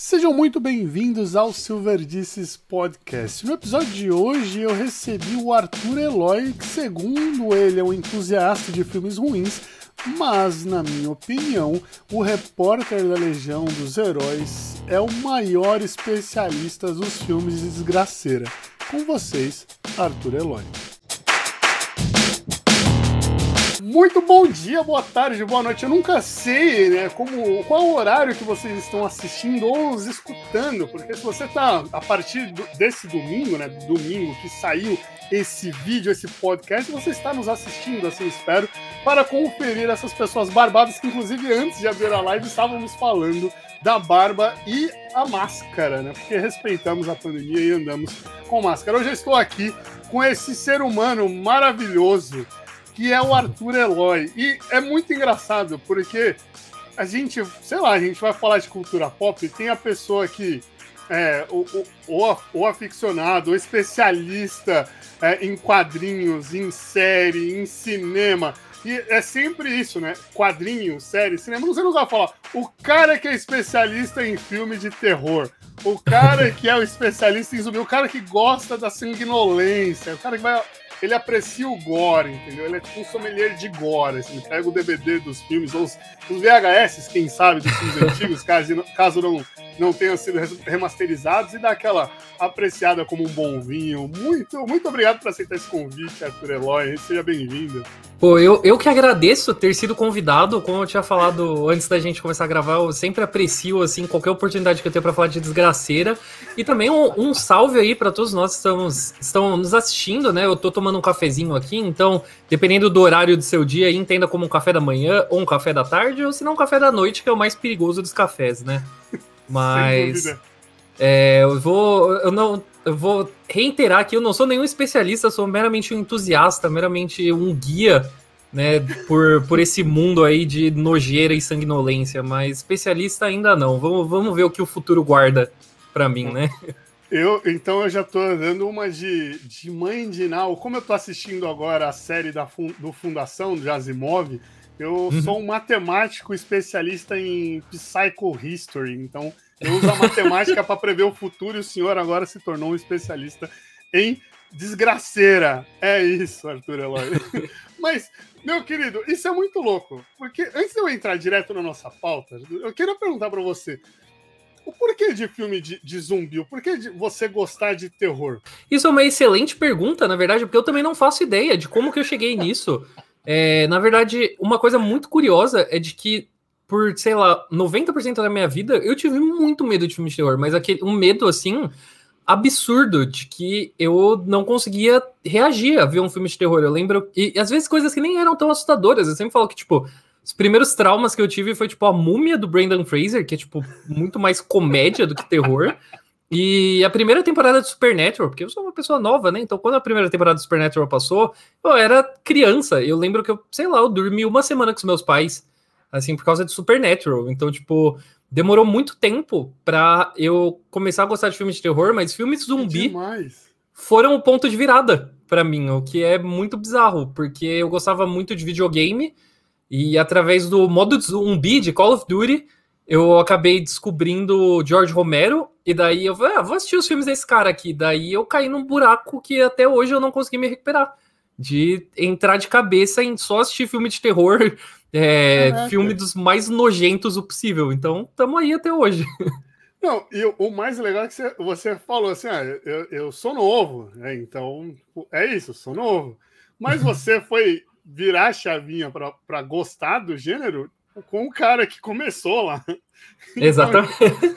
Sejam muito bem-vindos ao Silverdices Podcast. No episódio de hoje eu recebi o Arthur Eloy, que segundo ele é um entusiasta de filmes ruins, mas na minha opinião, o repórter da Legião dos Heróis é o maior especialista dos filmes de desgraceira. Com vocês, Arthur Eloy. Muito bom dia, boa tarde, boa noite. Eu nunca sei, né, como qual horário que vocês estão assistindo ou nos escutando, porque se você está a partir do, desse domingo, né, domingo que saiu esse vídeo, esse podcast, você está nos assistindo, assim espero, para conferir essas pessoas barbadas que inclusive antes de abrir a live estávamos falando da barba e a máscara, né? Porque respeitamos a pandemia e andamos com máscara. Hoje eu estou aqui com esse ser humano maravilhoso que é o Arthur Eloy. E é muito engraçado, porque a gente, sei lá, a gente vai falar de cultura pop e tem a pessoa que é o, o, aficionado, o especialista é, em quadrinhos, em série, em cinema. E é sempre isso, né? Quadrinho, série, cinema. Você não vai falar o cara que é especialista em filme de terror. O cara que é o especialista em zumbi, o cara que gosta da sanguinolência, o cara que vai ele aprecia o gore, entendeu? Ele é tipo um sommelier de gore, assim, ele pega o DVD dos filmes, ou os, os VHS, quem sabe, dos filmes antigos, caso, caso não, não tenham sido remasterizados, e dá aquela apreciada como um bom vinho. Muito, muito obrigado por aceitar esse convite, Arthur Eloy, seja bem-vindo. Pô, eu, eu que agradeço ter sido convidado, como eu tinha falado antes da gente começar a gravar, eu sempre aprecio, assim, qualquer oportunidade que eu tenho para falar de desgraceira, e também um, um salve aí para todos nós que estamos, estão nos assistindo, né, eu tô tomando um cafezinho aqui, então, dependendo do horário do seu dia, entenda como um café da manhã, ou um café da tarde, ou se não um café da noite, que é o mais perigoso dos cafés, né? Mas. É, eu vou. Eu não. Eu vou reiterar que eu não sou nenhum especialista, sou meramente um entusiasta, meramente um guia, né, por, por esse mundo aí de nojeira e sanguinolência, mas especialista ainda não. Vamos, vamos ver o que o futuro guarda para mim, né? Eu, então eu já tô dando uma de, de mãe de Nau. Como eu tô assistindo agora a série da, do Fundação, do Asimov, eu uhum. sou um matemático especialista em Psychohistory. Então eu uso a matemática para prever o futuro e o senhor agora se tornou um especialista em desgraceira. É isso, Arthur Eloy. Mas, meu querido, isso é muito louco. Porque antes de eu entrar direto na nossa pauta, eu queria perguntar para você o porquê de filme de, de zumbi? O porquê de você gostar de terror? Isso é uma excelente pergunta, na verdade, porque eu também não faço ideia de como que eu cheguei nisso. É, na verdade, uma coisa muito curiosa é de que, por, sei lá, 90% da minha vida, eu tive muito medo de filme de terror, mas aquele, um medo, assim, absurdo de que eu não conseguia reagir a ver um filme de terror. Eu lembro, e às vezes coisas que nem eram tão assustadoras. Eu sempre falo que, tipo, os primeiros traumas que eu tive foi, tipo, a múmia do Brandon Fraser, que é, tipo, muito mais comédia do que terror. E a primeira temporada de Supernatural, porque eu sou uma pessoa nova, né? Então, quando a primeira temporada de Supernatural passou, eu era criança. Eu lembro que eu, sei lá, eu dormi uma semana com os meus pais, assim, por causa de Supernatural. Então, tipo, demorou muito tempo pra eu começar a gostar de filmes de terror, mas filmes zumbi foram o ponto de virada para mim, o que é muito bizarro, porque eu gostava muito de videogame e através do modo zumbi de Call of Duty, eu acabei descobrindo George Romero, e daí eu falei, ah, vou assistir os filmes desse cara aqui. Daí eu caí num buraco que até hoje eu não consegui me recuperar. De entrar de cabeça em só assistir filme de terror, é, filme dos mais nojentos o possível. Então, estamos aí até hoje. Não, e o mais legal é que você, você falou assim: ah, eu, eu sou novo, né? então é isso, sou novo. Mas você foi virar a chavinha para gostar do gênero com o cara que começou lá. Exatamente.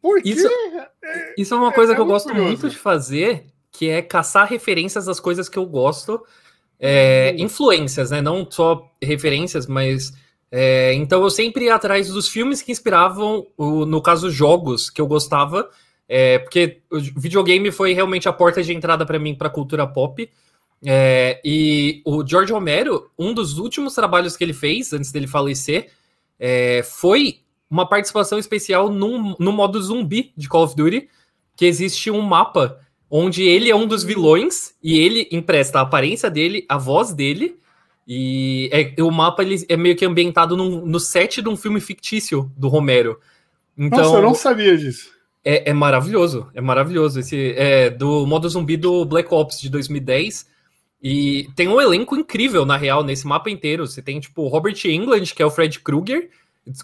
Porque isso, é, isso é uma coisa é, que eu gosto curioso. muito de fazer, que é caçar referências das coisas que eu gosto. É, uhum. Influências, né? Não só referências, mas. É, então eu sempre ia atrás dos filmes que inspiravam, o, no caso, jogos que eu gostava. É, porque o videogame foi realmente a porta de entrada para mim para cultura pop. É, e o George Romero, um dos últimos trabalhos que ele fez antes dele falecer, é, foi uma participação especial no, no modo zumbi de Call of Duty, que existe um mapa onde ele é um dos vilões e ele empresta a aparência dele, a voz dele, e é, o mapa ele é meio que ambientado num, no set de um filme fictício do Romero. Então, Nossa, eu não sabia disso. É, é maravilhoso, é maravilhoso. Esse é do modo zumbi do Black Ops de 2010. E tem um elenco incrível, na real, nesse mapa inteiro. Você tem, tipo, Robert England, que é o Fred Krueger,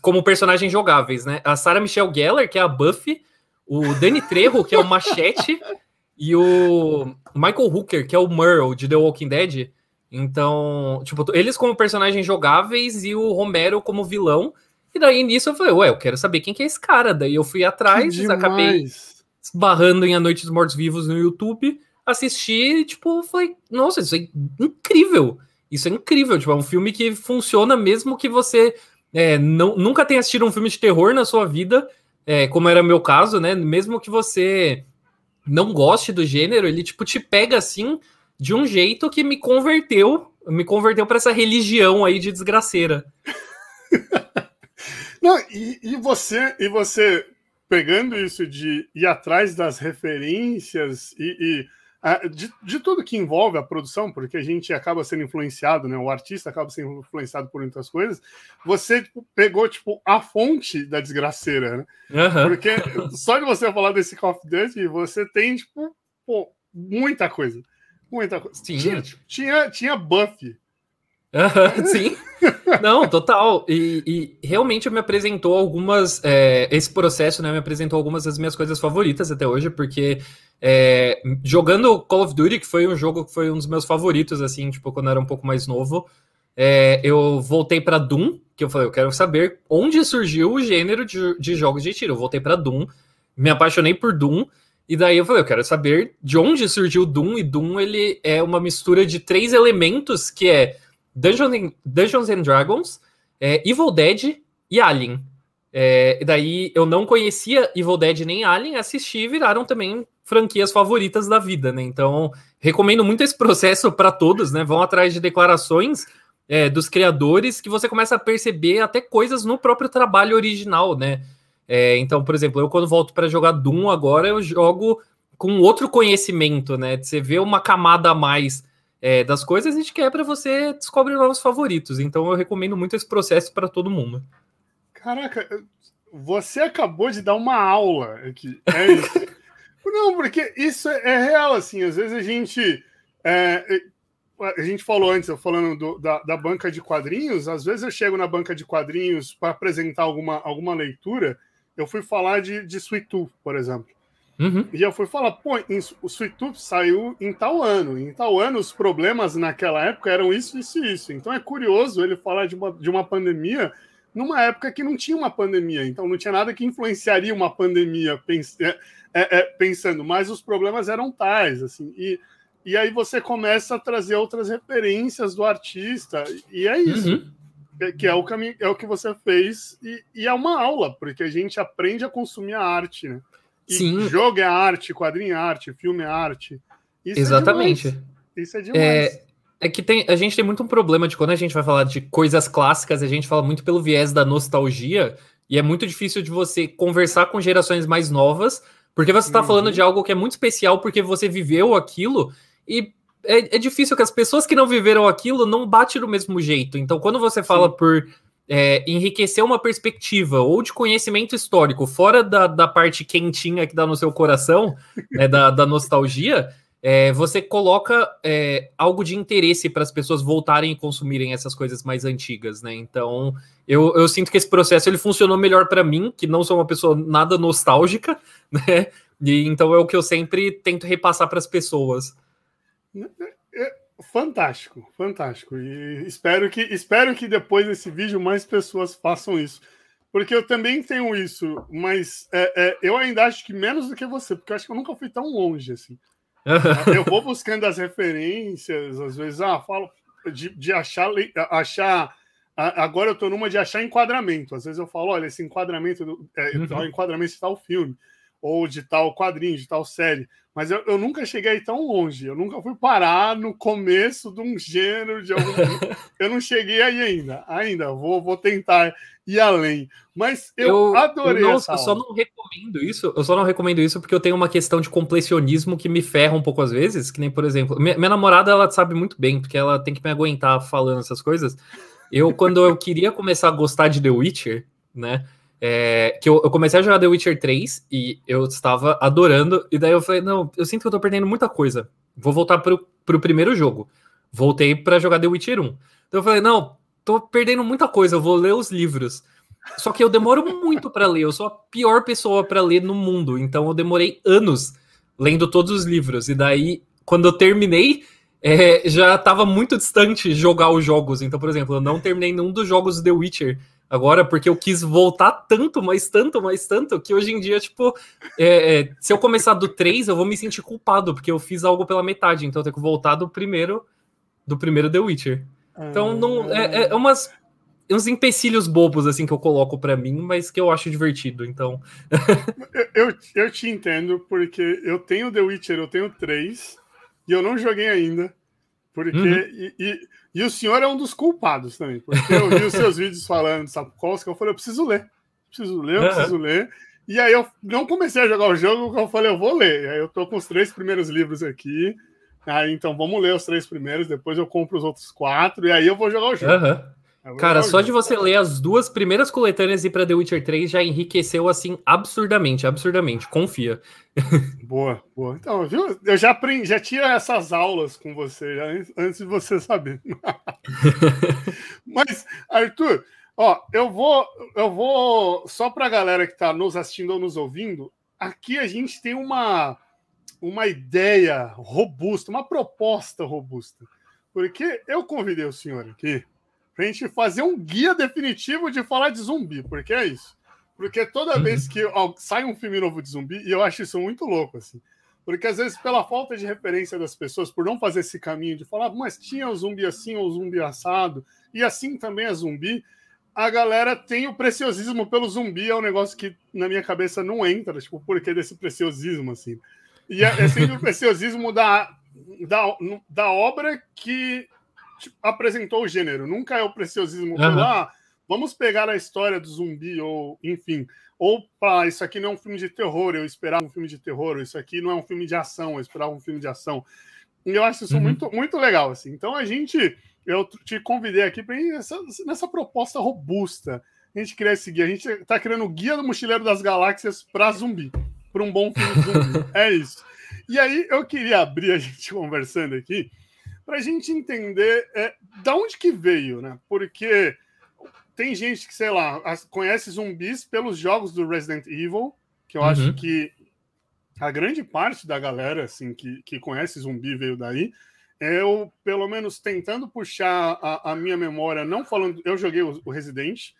como personagens jogáveis, né? A Sarah Michelle Gellar, que é a Buffy, o Danny Trejo, que é o Machete, e o Michael Hooker, que é o Merle, de The Walking Dead. Então, tipo, eles como personagens jogáveis e o Romero como vilão. E daí nisso eu falei, ué, eu quero saber quem que é esse cara. Daí eu fui atrás, acabei esbarrando em A Noite dos Mortos Vivos no YouTube, assisti e, tipo, falei, nossa, isso é incrível. Isso é incrível, tipo, é um filme que funciona mesmo que você é, não, nunca tenha assistido um filme de terror na sua vida, é, como era meu caso, né? Mesmo que você não goste do gênero, ele, tipo, te pega assim de um jeito que me converteu, me converteu para essa religião aí de desgraceira. Não, e, e, você, e você pegando isso de ir atrás das referências e, e de, de, tudo que envolve a produção, porque a gente acaba sendo influenciado, né? O artista acaba sendo influenciado por muitas coisas. Você tipo, pegou tipo a fonte da desgraceira, né? Uhum. Porque só de você falar desse Call of Duty, você tem tipo pô, muita coisa, muita coisa. Tinha, tinha, tinha Buffy sim, não, total. E, e, realmente me apresentou algumas. É, esse processo né, me apresentou algumas das minhas coisas favoritas até hoje, porque é, jogando Call of Duty, que foi um jogo que foi um dos meus favoritos, assim, tipo, quando eu era um pouco mais novo, é, eu voltei para Doom, que eu falei, eu quero saber onde surgiu o gênero de, de jogos de tiro. Eu voltei para Doom, me apaixonei por Doom. E daí eu falei, eu quero saber de onde surgiu Doom, e Doom ele é uma mistura de três elementos que é Dungeons, Dungeons and Dragons, é, Evil Dead e Alien. É, daí eu não conhecia Evil Dead nem Alien, assisti e viraram também franquias favoritas da vida, né? Então, recomendo muito esse processo para todos, né? Vão atrás de declarações é, dos criadores que você começa a perceber até coisas no próprio trabalho original, né? É, então, por exemplo, eu quando volto para jogar Doom agora, eu jogo com outro conhecimento, né? Você vê uma camada a mais é, das coisas e de quebra você descobre novos favoritos. Então eu recomendo muito esse processo para todo mundo. Caraca, você acabou de dar uma aula aqui. É isso. Não, porque isso é, é real, assim. Às vezes a gente. É, a gente falou antes, eu falando do, da, da, banca de quadrinhos, às vezes eu chego na banca de quadrinhos para apresentar alguma, alguma leitura. Eu fui falar de, de Sweet Tooth, por exemplo. Uhum. E eu fui falar, pô, o Sweet Tooth saiu em tal ano. Em tal ano, os problemas naquela época eram isso, isso e isso. Então é curioso ele falar de uma, de uma pandemia numa época que não tinha uma pandemia. Então não tinha nada que influenciaria uma pandemia pens é, é, é, pensando, mas os problemas eram tais, assim. E, e aí você começa a trazer outras referências do artista, e é isso. Uhum. Que, que é o caminho, é o que você fez, e, e é uma aula, porque a gente aprende a consumir a arte, né? E Sim. jogo é arte, quadrinho é arte, filme é arte. Isso é Exatamente. É Isso é demais. É, é que tem, a gente tem muito um problema de quando a gente vai falar de coisas clássicas, a gente fala muito pelo viés da nostalgia, e é muito difícil de você conversar com gerações mais novas, porque você está uhum. falando de algo que é muito especial porque você viveu aquilo, e é, é, difícil que as pessoas que não viveram aquilo não bate do mesmo jeito. Então, quando você fala Sim. por é, enriquecer uma perspectiva ou de conhecimento histórico fora da, da parte quentinha que dá no seu coração, né, da, da nostalgia, é, você coloca é, algo de interesse para as pessoas voltarem e consumirem essas coisas mais antigas, né? Então, eu, eu sinto que esse processo ele funcionou melhor para mim, que não sou uma pessoa nada nostálgica, né? E, então é o que eu sempre tento repassar para as pessoas. Fantástico, fantástico. E espero que, espero que depois desse vídeo mais pessoas façam isso. Porque eu também tenho isso, mas é, é, eu ainda acho que menos do que você, porque eu acho que eu nunca fui tão longe assim. eu vou buscando as referências, às vezes, ah, falo de, de achar, achar. Agora eu estou numa de achar enquadramento. Às vezes eu falo, olha, esse enquadramento, é, uhum. enquadramento de tal filme, ou de tal quadrinho, de tal série. Mas eu, eu nunca cheguei tão longe. Eu nunca fui parar no começo de um gênero de algum. eu não cheguei aí ainda. Ainda vou, vou tentar ir além. Mas eu, eu adorei. Eu, não, eu só não recomendo isso. Eu só não recomendo isso porque eu tenho uma questão de completionismo que me ferra um pouco às vezes. Que nem, por exemplo, minha, minha namorada ela sabe muito bem, porque ela tem que me aguentar falando essas coisas. Eu, quando eu queria começar a gostar de The Witcher, né? É, que eu, eu, comecei a jogar The Witcher 3 e eu estava adorando, e daí eu falei, não, eu sinto que eu tô perdendo muita coisa. Vou voltar pro, pro primeiro jogo. Voltei para jogar The Witcher 1. Então eu falei, não, tô perdendo muita coisa, eu vou ler os livros. Só que eu demoro muito para ler, eu sou a pior pessoa para ler no mundo, então eu demorei anos lendo todos os livros. E daí, quando eu terminei, é, já estava muito distante jogar os jogos. Então, por exemplo, eu não terminei nenhum dos jogos do The Witcher agora, porque eu quis voltar tanto, mas tanto, mas tanto, que hoje em dia, tipo, é, é, se eu começar do 3, eu vou me sentir culpado, porque eu fiz algo pela metade, então eu tenho que voltar do primeiro, do primeiro The Witcher. Então, não, é, é umas, uns empecilhos bobos, assim, que eu coloco para mim, mas que eu acho divertido, então... eu, eu te entendo, porque eu tenho The Witcher, eu tenho 3, e eu não joguei ainda, porque... Uhum. E, e e o senhor é um dos culpados também, porque eu vi os seus vídeos falando de Sapkowski, eu falei, eu preciso ler, preciso ler, eu preciso uhum. ler. E aí eu não comecei a jogar o jogo, eu falei, eu vou ler. E aí eu tô com os três primeiros livros aqui. Aí então vamos ler os três primeiros, depois eu compro os outros quatro, e aí eu vou jogar o jogo. Uhum. Cara, só de você ler as duas primeiras coletâneas e para The Witcher 3 já enriqueceu assim absurdamente, absurdamente. Confia. Boa, boa. Então, viu? Eu já aprendi, já tinha essas aulas com você já, antes de você saber. Mas, Arthur, ó, eu vou, eu vou só para a galera que está nos assistindo ou nos ouvindo. Aqui a gente tem uma uma ideia robusta, uma proposta robusta, porque eu convidei o senhor aqui pra gente fazer um guia definitivo de falar de zumbi, porque é isso. Porque toda uhum. vez que ó, sai um filme novo de zumbi, e eu acho isso muito louco, assim. Porque às vezes, pela falta de referência das pessoas, por não fazer esse caminho de falar, mas tinha o zumbi assim ou o zumbi assado, e assim também é zumbi, a galera tem o preciosismo pelo zumbi, é um negócio que na minha cabeça não entra, tipo, o porquê desse preciosismo, assim. E é, é sempre o preciosismo da, da, da obra que apresentou o gênero. Nunca é o preciosismo uhum. lá. Vamos pegar a história do zumbi, ou enfim, ou para isso aqui não é um filme de terror, eu esperava um filme de terror, isso aqui não é um filme de ação, eu esperava um filme de ação. E eu acho isso uhum. muito, muito legal. Assim. Então a gente, eu te convidei aqui para ir nessa, nessa proposta robusta. A gente esse guia. A gente está criando o Guia do Mochileiro das Galáxias para zumbi, para um bom filme de zumbi. é isso. E aí eu queria abrir a gente conversando aqui para a gente entender é, da onde que veio, né? Porque tem gente que, sei lá, conhece zumbis pelos jogos do Resident Evil, que eu uhum. acho que a grande parte da galera assim que, que conhece zumbi veio daí. Eu, pelo menos, tentando puxar a, a minha memória, não falando. Eu joguei o, o Resident,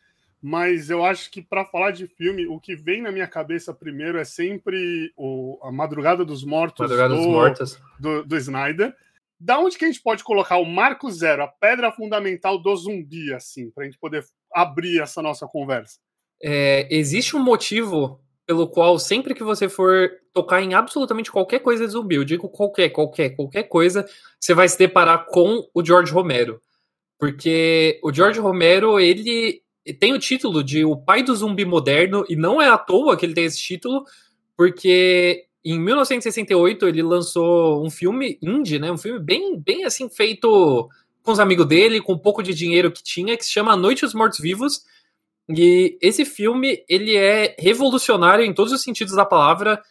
mas eu acho que para falar de filme, o que vem na minha cabeça primeiro é sempre o, a Madrugada dos Mortos, Madrugada do, dos Mortos. Do, do Snyder da onde que a gente pode colocar o marco zero, a pedra fundamental do zumbi, assim, para a gente poder abrir essa nossa conversa? É, existe um motivo pelo qual sempre que você for tocar em absolutamente qualquer coisa de zumbi, eu digo qualquer, qualquer, qualquer coisa, você vai se deparar com o George Romero. Porque o George Romero, ele tem o título de o pai do zumbi moderno, e não é à toa que ele tem esse título, porque em 1968 ele lançou um filme indie, né? Um filme bem, bem assim feito com os amigos dele, com um pouco de dinheiro que tinha, que se chama A Noite dos Mortos Vivos. E esse filme ele é revolucionário em todos os sentidos da palavra,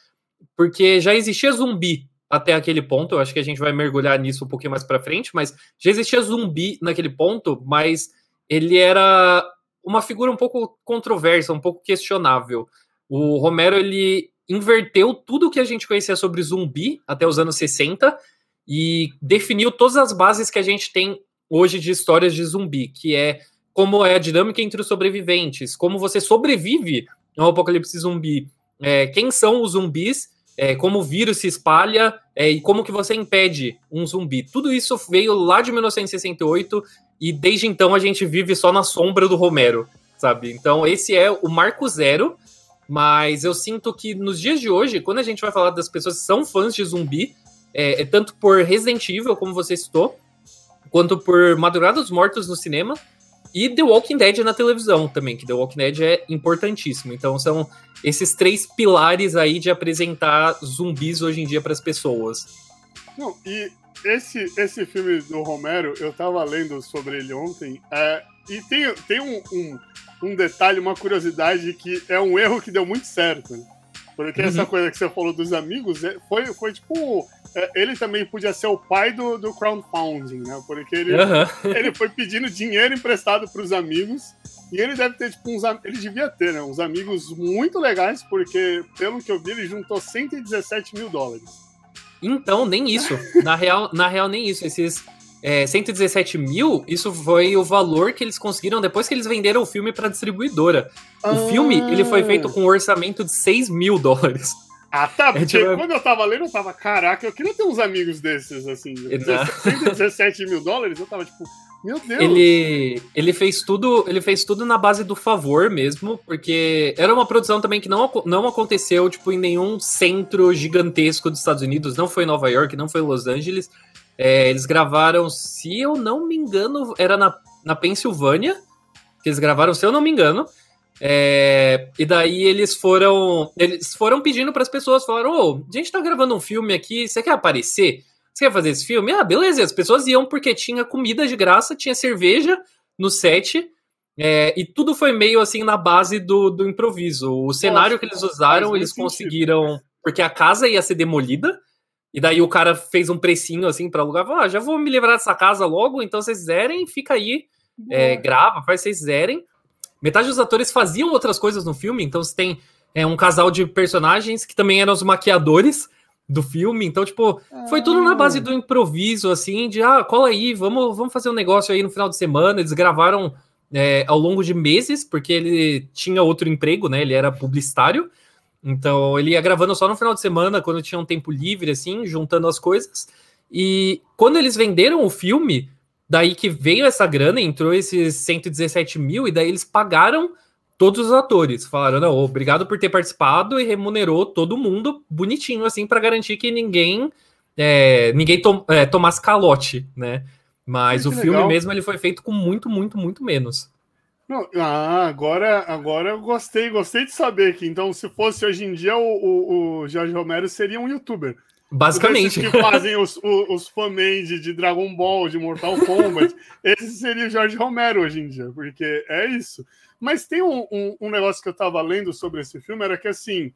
porque já existia zumbi até aquele ponto. Eu acho que a gente vai mergulhar nisso um pouquinho mais para frente, mas já existia zumbi naquele ponto, mas ele era uma figura um pouco controversa, um pouco questionável. O Romero ele inverteu tudo que a gente conhecia sobre zumbi até os anos 60 e definiu todas as bases que a gente tem hoje de histórias de zumbi, que é como é a dinâmica entre os sobreviventes, como você sobrevive ao apocalipse zumbi, é, quem são os zumbis, é, como o vírus se espalha é, e como que você impede um zumbi. Tudo isso veio lá de 1968 e desde então a gente vive só na sombra do Romero, sabe? Então esse é o marco zero mas eu sinto que nos dias de hoje, quando a gente vai falar das pessoas que são fãs de zumbi, é, é tanto por Resident Evil, como você citou, quanto por Madrugada dos Mortos no cinema e The Walking Dead na televisão também, que The Walking Dead é importantíssimo. Então são esses três pilares aí de apresentar zumbis hoje em dia para as pessoas. Não, e esse, esse filme do Romero, eu tava lendo sobre ele ontem, é, e tem, tem um, um, um, detalhe, uma curiosidade que é um erro que deu muito certo. Porque uhum. essa coisa que você falou dos amigos é, foi, foi tipo. É, ele também podia ser o pai do, do crowdfunding, né? Porque ele, uhum. ele foi pedindo dinheiro emprestado para os amigos. E ele deve ter, tipo, uns. Ele devia ter, né? Uns amigos muito legais, porque, pelo que eu vi, ele juntou 117 mil dólares. Então, nem isso. Na real, na real nem isso. Esses é, 117 mil, isso foi o valor que eles conseguiram depois que eles venderam o filme para distribuidora. Ah. O filme ele foi feito com um orçamento de 6 mil dólares. Ah, tá, porque é, tipo... quando eu tava lendo, eu tava, caraca, eu queria ter uns amigos desses, assim. 117 mil dólares, eu tava tipo, meu Deus. Ele, ele fez tudo, ele fez tudo na base do favor mesmo, porque era uma produção também que não, não aconteceu tipo em nenhum centro gigantesco dos Estados Unidos, não foi em Nova York, não foi em Los Angeles. É, eles gravaram, se eu não me engano, era na, na Pensilvânia, que eles gravaram, se eu não me engano. É, e daí eles foram eles foram pedindo para as pessoas, falaram: Ô, oh, a gente tá gravando um filme aqui, você quer aparecer? Você quer fazer esse filme? Ah, beleza. As pessoas iam porque tinha comida de graça, tinha cerveja no set. É, e tudo foi meio assim na base do, do improviso. O cenário Nossa, que eles usaram, eles conseguiram. Sentido. Porque a casa ia ser demolida. E daí o cara fez um precinho assim para alugar. Ah, já vou me livrar dessa casa logo, então vocês zerem, fica aí, é, grava, faz vocês zerem. Metade dos atores faziam outras coisas no filme, então você tem é, um casal de personagens que também eram os maquiadores do filme. Então, tipo, foi tudo na base ah. do improviso, assim, de ah, cola aí, vamos, vamos fazer um negócio aí no final de semana. Eles gravaram é, ao longo de meses, porque ele tinha outro emprego, né? Ele era publicitário. Então ele ia gravando só no final de semana, quando tinha um tempo livre, assim, juntando as coisas. E quando eles venderam o filme, daí que veio essa grana, entrou esses 117 mil, e daí eles pagaram todos os atores. Falaram, não, obrigado por ter participado e remunerou todo mundo bonitinho, assim, para garantir que ninguém é, ninguém tom, é, tomasse calote, né? Mas o filme legal. mesmo ele foi feito com muito, muito, muito menos. Não, ah, agora, agora eu gostei, gostei de saber que então se fosse hoje em dia o, o, o Jorge Romero seria um youtuber. Basicamente. que fazem os, os, os fanmade de Dragon Ball, de Mortal Kombat, esse seria o Jorge Romero hoje em dia, porque é isso. Mas tem um, um, um negócio que eu estava lendo sobre esse filme, era que assim,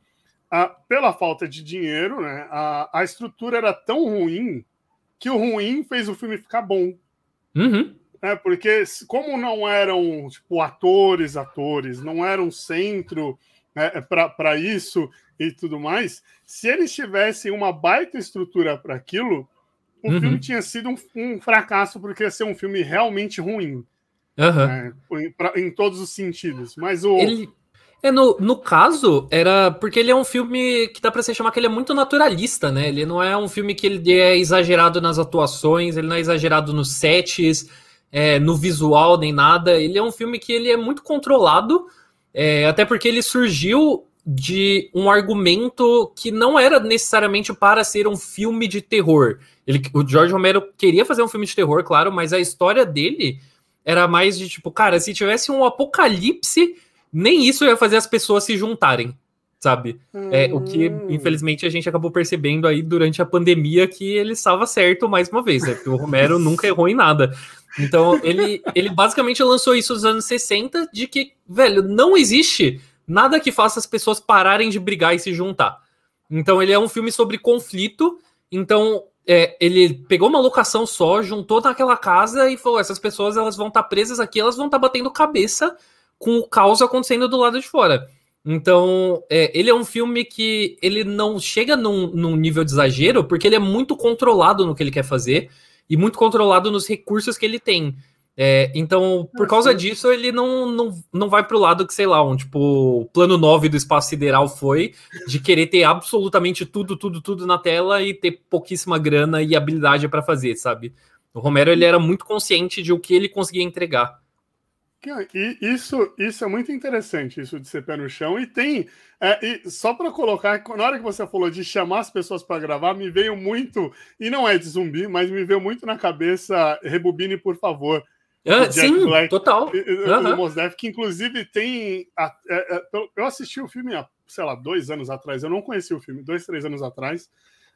a, pela falta de dinheiro, né, a, a estrutura era tão ruim que o ruim fez o filme ficar bom. Uhum né? Porque como não eram tipo atores, atores, não era um centro né, para isso e tudo mais, se eles tivessem uma baita estrutura para aquilo, o uhum. filme tinha sido um, um, fracasso porque ia ser um filme realmente ruim. Uhum. Né, em, pra, em, todos os sentidos. Mas o. Ele... É, no, no caso, era porque ele é um filme que dá para se chamar que ele é muito naturalista, né? Ele não é um filme que ele é exagerado nas atuações, ele não é exagerado nos sets, é, no visual nem nada. Ele é um filme que ele é muito controlado, é, até porque ele surgiu de um argumento que não era necessariamente para ser um filme de terror. Ele, o George Romero queria fazer um filme de terror, claro, mas a história dele era mais de tipo, cara, se tivesse um apocalipse, nem isso ia fazer as pessoas se juntarem sabe? É, o que, hum. infelizmente, a gente acabou percebendo aí durante a pandemia que ele estava certo mais uma vez, né? Porque o Romero nunca errou em nada. Então, ele, ele basicamente lançou isso nos anos 60 de que, velho, não existe nada que faça as pessoas pararem de brigar e se juntar. Então, ele é um filme sobre conflito. Então, é, ele pegou uma locação só, juntou naquela casa e falou: essas pessoas elas vão estar tá presas aqui, elas vão estar tá batendo cabeça com o caos acontecendo do lado de fora. Então, é, ele é um filme que ele não chega num, num, nível de exagero, porque ele é muito controlado no que ele quer fazer e muito controlado nos recursos que ele tem. É, então, por causa disso, ele não, não, não vai pro lado que, sei lá, um tipo, plano 9 do espaço sideral foi de querer ter absolutamente tudo, tudo, tudo na tela e ter pouquíssima grana e habilidade para fazer, sabe? O Romero, ele era muito consciente de o que ele conseguia entregar. E isso, isso é muito interessante, isso de ser pé no chão. E tem, é, e só para colocar, na hora que você falou de chamar as pessoas para gravar, me veio muito, e não é de zumbi, mas me veio muito na cabeça Rebobine, por favor. Ah, sim, Black, total. Uhum. que inclusive tem. É, é, eu assisti o filme há, sei lá, dois anos atrás. Eu não conheci o filme, dois, três anos atrás.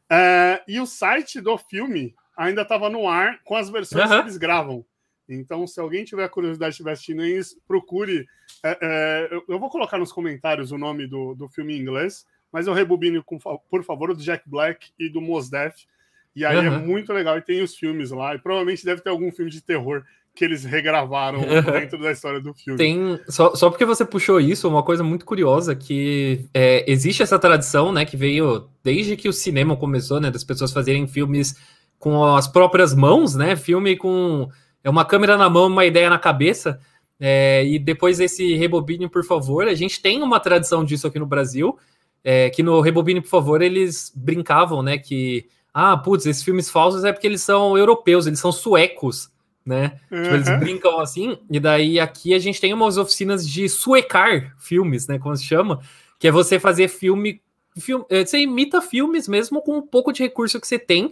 É, e o site do filme ainda estava no ar com as versões uhum. que eles gravam. Então, se alguém tiver curiosidade de estiver assistindo procure. É, é, eu vou colocar nos comentários o nome do, do filme em inglês, mas eu rebobino, com, por favor, do Jack Black e do Mos Def. E aí uhum. é muito legal. E tem os filmes lá. E provavelmente deve ter algum filme de terror que eles regravaram dentro da história do filme. Tem só, só porque você puxou isso, uma coisa muito curiosa que é, existe essa tradição, né, que veio desde que o cinema começou, né, das pessoas fazerem filmes com as próprias mãos, né, filme com é uma câmera na mão, uma ideia na cabeça. É, e depois desse rebobine, por favor, a gente tem uma tradição disso aqui no Brasil, é, que no rebobine, por favor, eles brincavam, né, que ah, putz, esses filmes falsos é porque eles são europeus, eles são suecos né? Uhum. Tipo, eles brincam assim, e daí aqui a gente tem umas oficinas de suecar filmes, né? Como se chama, que é você fazer filme, filme é, você imita filmes mesmo com um pouco de recurso que você tem.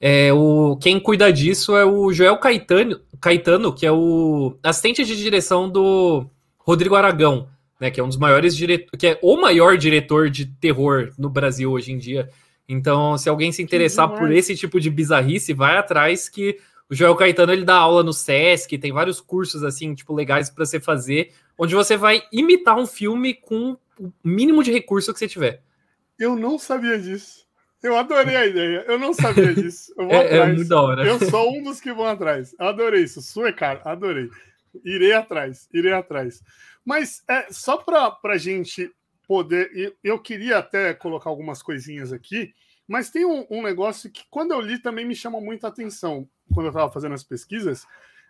É, o, quem cuida disso é o Joel Caetano, Caetano, que é o assistente de direção do Rodrigo Aragão, né? Que é um dos maiores diretores, que é o maior diretor de terror no Brasil hoje em dia. Então, se alguém se interessar por esse tipo de bizarrice, vai atrás que o Joel Caetano ele dá aula no SESC, tem vários cursos assim, tipo, legais para você fazer, onde você vai imitar um filme com o mínimo de recurso que você tiver. Eu não sabia disso. Eu adorei a ideia. Eu não sabia disso. Eu vou é, é atrás. É muito da hora. Eu sou um dos que vão atrás. Adorei isso. Sua cara, adorei. Irei atrás, irei atrás. Mas é só para a gente poder. Eu, eu queria até colocar algumas coisinhas aqui, mas tem um, um negócio que, quando eu li, também me chama muita atenção quando eu estava fazendo as pesquisas,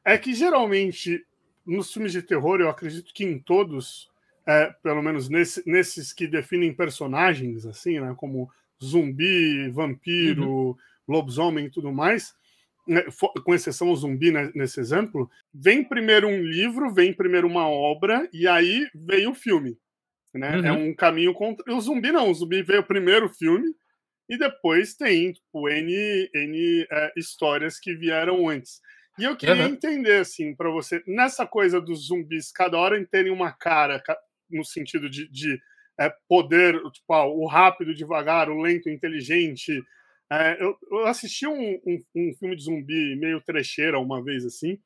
é que geralmente nos filmes de terror, eu acredito que em todos, é, pelo menos nesse, nesses que definem personagens, assim, né, como zumbi, vampiro, uhum. lobisomem e tudo mais, né, com exceção o zumbi né, nesse exemplo, vem primeiro um livro, vem primeiro uma obra, e aí vem o filme. Né? É uhum. É um caminho contra. O zumbi não, o zumbi veio primeiro o filme, e depois tem tipo, N, N é, histórias que vieram antes. E eu queria uhum. entender, assim, para você, nessa coisa dos zumbis, cada hora terem uma cara, no sentido de, de é, poder, tipo, ah, o rápido, devagar, o lento, o inteligente. É, eu, eu, assisti um, um, um, filme de zumbi meio trecheira uma vez, assim,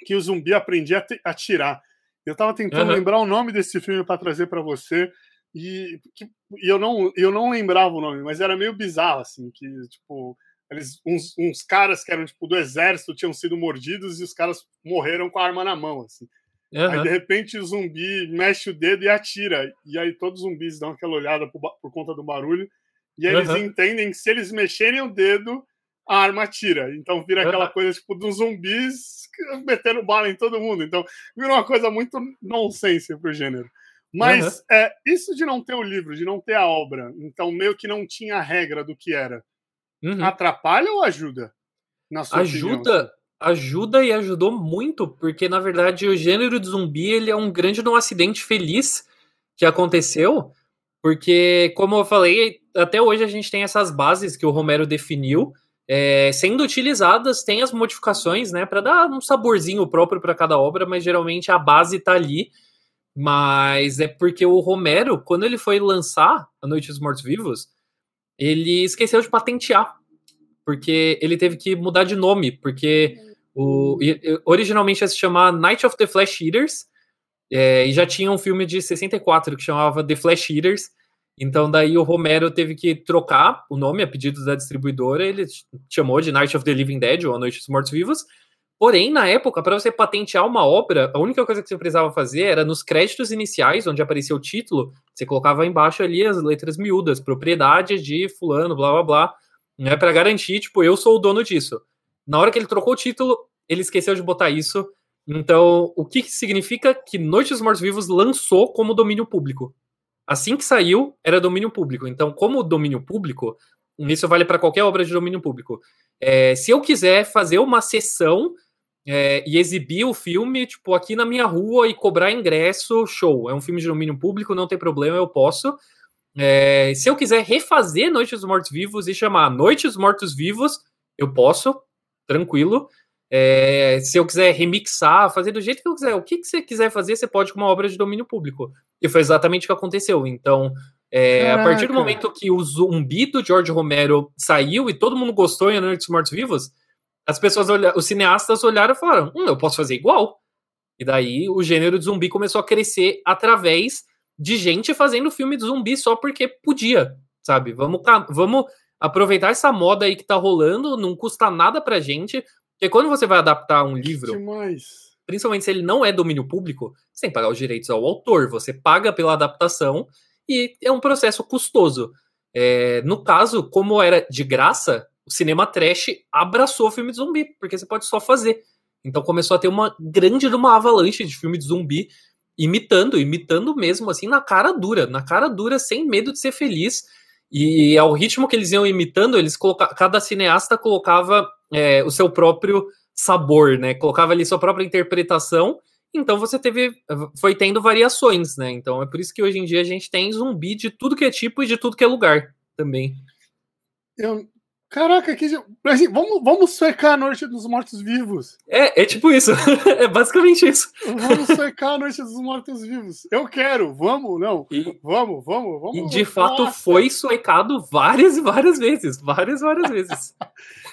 que o zumbi aprendia a atirar. Eu tava tentando uhum. lembrar o nome desse filme para trazer para você. E, que, e eu, não, eu não lembrava o nome, mas era meio bizarro, assim, que, tipo, eles, uns, uns caras que eram, tipo, do exército tinham sido mordidos e os caras morreram com a arma na mão, assim. Uhum. Aí, de repente, o zumbi mexe o dedo e atira. E aí todos os zumbis dão aquela olhada por, por conta do barulho. E aí uhum. eles entendem que se eles mexerem o dedo, a arma atira. Então vira uhum. aquela coisa, tipo, dos zumbis metendo bala em todo mundo. Então vira uma coisa muito nonsense pro gênero. Mas é, isso de não ter o livro, de não ter a obra, então meio que não tinha a regra do que era, uhum. atrapalha ou ajuda? ajuda, opinião? Ajuda e ajudou muito, porque na verdade o gênero de zumbi ele é um grande um acidente feliz que aconteceu, porque como eu falei, até hoje a gente tem essas bases que o Romero definiu. É, sendo utilizadas, tem as modificações, né, para dar um saborzinho próprio para cada obra, mas geralmente a base está ali mas é porque o Romero, quando ele foi lançar A Noite dos Mortos Vivos, ele esqueceu de patentear. Porque ele teve que mudar de nome. Porque o, originalmente ia se chamar Night of the Flash Eaters. É, e já tinha um filme de 64 que chamava The Flash Eaters. Então daí o Romero teve que trocar o nome a pedido da distribuidora. Ele chamou de Night of the Living Dead, ou A Noite dos Mortos Vivos. Porém, na época, para você patentear uma obra, a única coisa que você precisava fazer era nos créditos iniciais, onde aparecia o título, você colocava embaixo ali as letras miúdas, propriedade de fulano, blá blá blá, né, para garantir, tipo, eu sou o dono disso. Na hora que ele trocou o título, ele esqueceu de botar isso. Então, o que significa que Noite dos Mortos Vivos lançou como domínio público? Assim que saiu, era domínio público. Então, como domínio público, isso vale para qualquer obra de domínio público. É, se eu quiser fazer uma sessão é, e exibir o filme, tipo, aqui na minha rua e cobrar ingresso, show. É um filme de domínio público, não tem problema, eu posso. É, se eu quiser refazer Noite dos Mortos Vivos e chamar Noite dos Mortos Vivos, eu posso, tranquilo. É, se eu quiser remixar, fazer do jeito que eu quiser, o que, que você quiser fazer, você pode com uma obra de domínio público. E foi exatamente o que aconteceu. Então, é, a partir do momento que o zumbi do George Romero saiu e todo mundo gostou em A Noite dos Mortos Vivos, as pessoas olharam, os cineastas olharam e falaram: hum, eu posso fazer igual. E daí o gênero de zumbi começou a crescer através de gente fazendo filme de zumbi só porque podia, sabe? Vamos, vamos aproveitar essa moda aí que tá rolando, não custa nada pra gente. Porque quando você vai adaptar um livro, Demais. principalmente se ele não é domínio público, sem pagar os direitos ao autor, você paga pela adaptação e é um processo custoso. É, no caso, como era de graça, o cinema trash abraçou o filme de zumbi, porque você pode só fazer. Então começou a ter uma grande uma avalanche de filme de zumbi imitando, imitando mesmo, assim, na cara dura, na cara dura, sem medo de ser feliz. E ao ritmo que eles iam imitando, eles coloca... cada cineasta colocava é, o seu próprio sabor, né? Colocava ali sua própria interpretação. Então você teve, foi tendo variações, né? Então é por isso que hoje em dia a gente tem zumbi de tudo que é tipo e de tudo que é lugar também. Eu, Caraca, que. Assim, vamos, vamos secar a Noite dos Mortos-Vivos. É, é tipo isso. é basicamente isso. Vamos secar a Noite dos Mortos-Vivos. Eu quero, vamos, não. E, vamos, vamos, vamos. E de fato Nossa. foi suecado várias e várias vezes. Várias, várias vezes.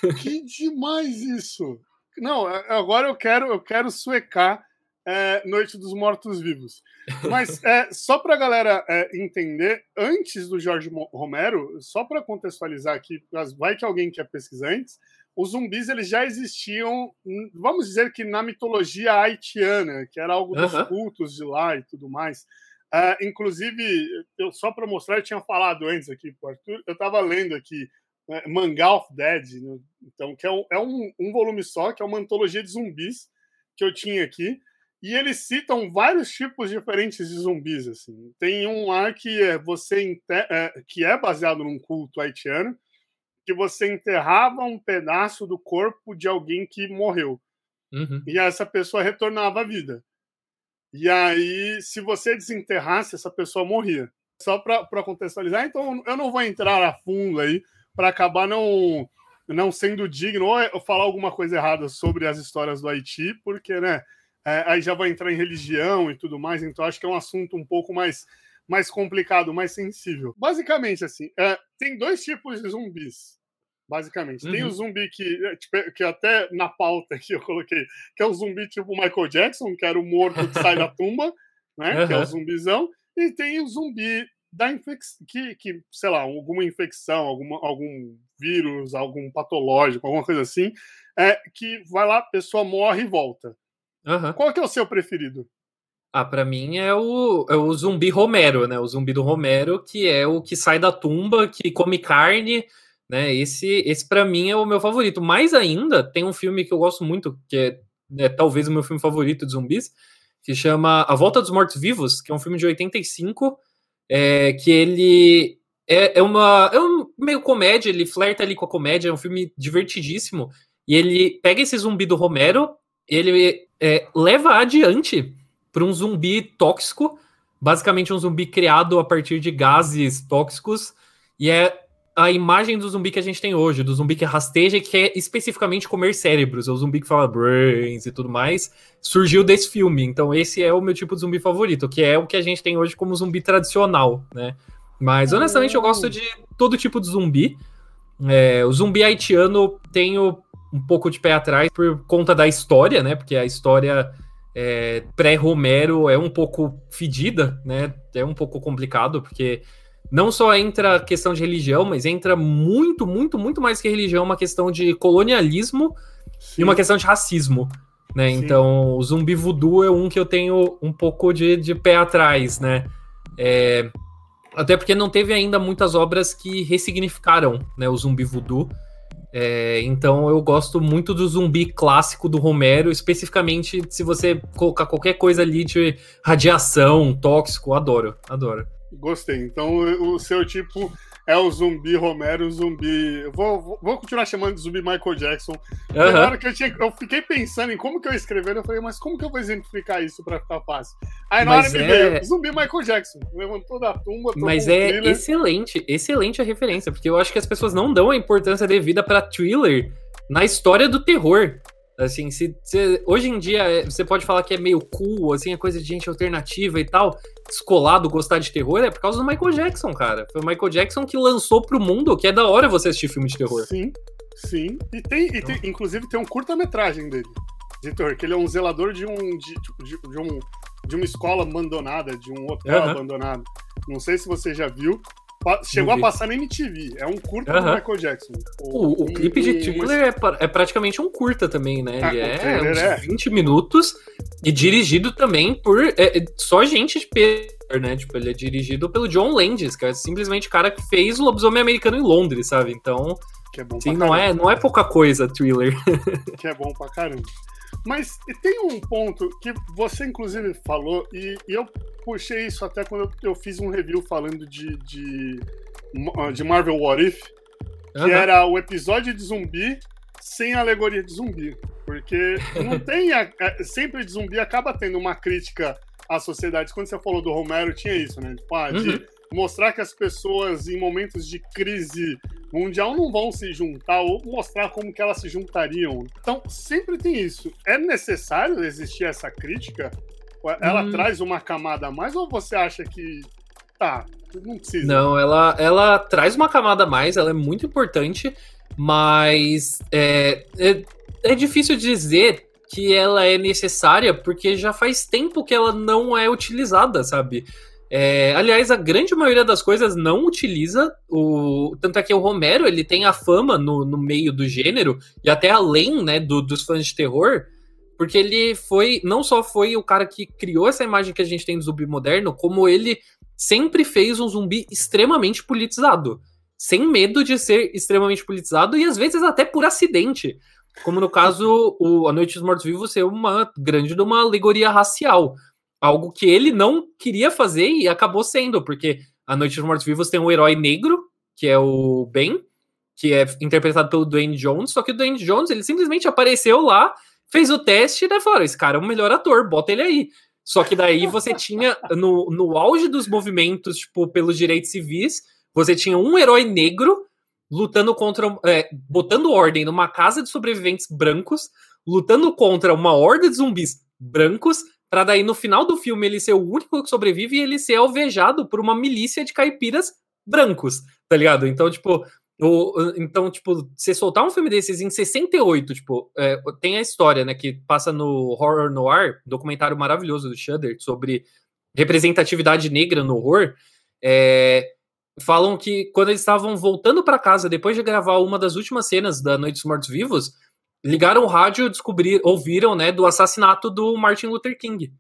que demais isso. Não, agora eu quero, eu quero suecar é, Noite dos Mortos-Vivos. Mas é, só para a galera é, entender, antes do Jorge Romero, só para contextualizar aqui, vai que alguém quer pesquisar antes, os zumbis eles já existiam, vamos dizer que na mitologia haitiana, que era algo dos cultos de lá e tudo mais. Uh, inclusive, eu só para mostrar, eu tinha falado antes aqui para Arthur, eu estava lendo aqui Manga of Dead, né? então, que é, um, é um, um volume só, que é uma antologia de zumbis que eu tinha aqui. E eles citam vários tipos diferentes de zumbis. Assim. Tem um lá que é você é, que é baseado num culto haitiano, que você enterrava um pedaço do corpo de alguém que morreu. Uhum. E essa pessoa retornava à vida. E aí, se você desenterrasse, essa pessoa morria. Só para contextualizar, então eu não vou entrar a fundo aí para acabar não, não sendo digno ou falar alguma coisa errada sobre as histórias do Haiti, porque, né? É, aí já vai entrar em religião e tudo mais, então acho que é um assunto um pouco mais, mais complicado, mais sensível. Basicamente, assim, é, tem dois tipos de zumbis. Basicamente, uhum. tem o zumbi que, é, tipo, que até na pauta que eu coloquei, que é o zumbi tipo Michael Jackson, que era o morto que sai da tumba, né? Uhum. Que é o zumbizão, e tem o zumbi da infecção, que, que, sei lá, alguma infecção, alguma, algum vírus, algum patológico, alguma coisa assim, é, que vai lá, a pessoa morre e volta. Uhum. Qual que é o seu preferido? Ah, para mim é o, é o zumbi Romero, né? O zumbi do Romero, que é o que sai da tumba, que come carne, né? Esse, esse para mim é o meu favorito. Mais ainda, tem um filme que eu gosto muito, que é, é talvez o meu filme favorito de zumbis, que chama A Volta dos Mortos Vivos, que é um filme de 85, é, que ele é, é uma é um meio comédia, ele flerta ali com a comédia, é um filme divertidíssimo. E ele pega esse zumbi do Romero, ele é, leva adiante para um zumbi tóxico, basicamente um zumbi criado a partir de gases tóxicos, e é a imagem do zumbi que a gente tem hoje, do zumbi que rasteja e que quer especificamente comer cérebros, é o zumbi que fala brains e tudo mais, surgiu desse filme. Então esse é o meu tipo de zumbi favorito, que é o que a gente tem hoje como zumbi tradicional, né? Mas honestamente eu gosto de todo tipo de zumbi. É, o zumbi haitiano tenho um pouco de pé atrás por conta da história, né? Porque a história é, pré-Romero é um pouco fedida, né? É um pouco complicado, porque não só entra a questão de religião, mas entra muito, muito, muito mais que religião, uma questão de colonialismo Sim. e uma questão de racismo. Né? Então, o zumbi voodoo é um que eu tenho um pouco de, de pé atrás, né? É, até porque não teve ainda muitas obras que ressignificaram né, o zumbi voodoo. É, então eu gosto muito do zumbi clássico do Romero, especificamente se você colocar qualquer coisa ali de radiação, tóxico, adoro, adoro. Gostei. Então o seu tipo é o zumbi Romero, o zumbi. Vou, vou continuar chamando de zumbi Michael Jackson. Uhum. Na hora que eu, tinha, eu fiquei pensando em como que eu escrever, eu falei, mas como que eu vou exemplificar isso pra ficar fácil? Aí na mas hora é... me veio, zumbi Michael Jackson. Levantou da tumba. Mas é thriller. excelente, excelente a referência, porque eu acho que as pessoas não dão a importância devida pra thriller na história do terror. Assim, se, se, hoje em dia é, você pode falar que é meio cool, assim, é coisa de gente alternativa e tal, descolado gostar de terror, é por causa do Michael Jackson, cara. Foi o Michael Jackson que lançou pro mundo que é da hora você assistir filme de terror. Sim, Sim, e tem, e tem inclusive tem um curta-metragem dele, de terror, que ele é um zelador de um de, de, de um de uma escola abandonada, de um hotel uhum. abandonado. Não sei se você já viu. Chegou a passar na MTV. É um curta uhum. do Michael Jackson. O, o, um, clipe de Thriller é, é, praticamente um curta também, né? Ah, Ele é uns é. 20 minutos e dirigido também por é, é, só gente de peso, né? Tipo, ele é dirigido pelo John Landis, que é simplesmente o cara que fez o lobisomem americano em Londres, sabe? Então, que é bom sim, não é, não é pouca coisa, Thriller. que é bom pra caramba. Mas tem um ponto que você, inclusive, falou, e, e eu puxei isso até quando eu, eu fiz um review falando de, de, de Marvel What If, que uhum. era o episódio de zumbi sem alegoria de zumbi. Porque não tem. A, a, sempre de zumbi acaba tendo uma crítica à sociedade. Quando você falou do Romero, tinha isso, né? Tipo, ah, de uhum. Mostrar que as pessoas, em momentos de crise mundial não vão se juntar ou mostrar como que elas se juntariam. Então, sempre tem isso. É necessário existir essa crítica? Ela hum. traz uma camada a mais ou você acha que tá, não precisa? Não, ela, ela traz uma camada a mais, ela é muito importante, mas é, é, é difícil dizer que ela é necessária porque já faz tempo que ela não é utilizada, sabe? É, aliás, a grande maioria das coisas não utiliza o. Tanto é que o Romero ele tem a fama no, no meio do gênero, e até além né, do, dos fãs de terror, porque ele foi. Não só foi o cara que criou essa imagem que a gente tem do zumbi moderno, como ele sempre fez um zumbi extremamente politizado. Sem medo de ser extremamente politizado, e às vezes até por acidente. Como no caso, o A Noite dos Mortos Vivos ser uma grande de uma alegoria racial algo que ele não queria fazer e acabou sendo, porque A Noite dos Mortos Vivos tem um herói negro, que é o Ben, que é interpretado pelo Dwayne Jones, só que o Dwayne Jones, ele simplesmente apareceu lá, fez o teste e daí falou, esse cara é o melhor ator, bota ele aí. Só que daí você tinha, no, no auge dos movimentos, tipo, pelos direitos civis, você tinha um herói negro lutando contra, é, botando ordem numa casa de sobreviventes brancos, lutando contra uma horda de zumbis brancos, Pra daí, no final do filme, ele ser o único que sobrevive e ele ser alvejado por uma milícia de caipiras brancos, tá ligado? Então, tipo, o, então, tipo, você soltar um filme desses em 68, tipo, é, tem a história, né, que passa no Horror Noir, documentário maravilhoso do Shudder sobre representatividade negra no horror. É, falam que quando eles estavam voltando para casa depois de gravar uma das últimas cenas da Noite dos Mortos Vivos, ligaram o rádio e descobriram, ouviram, né, do assassinato do Martin Luther King.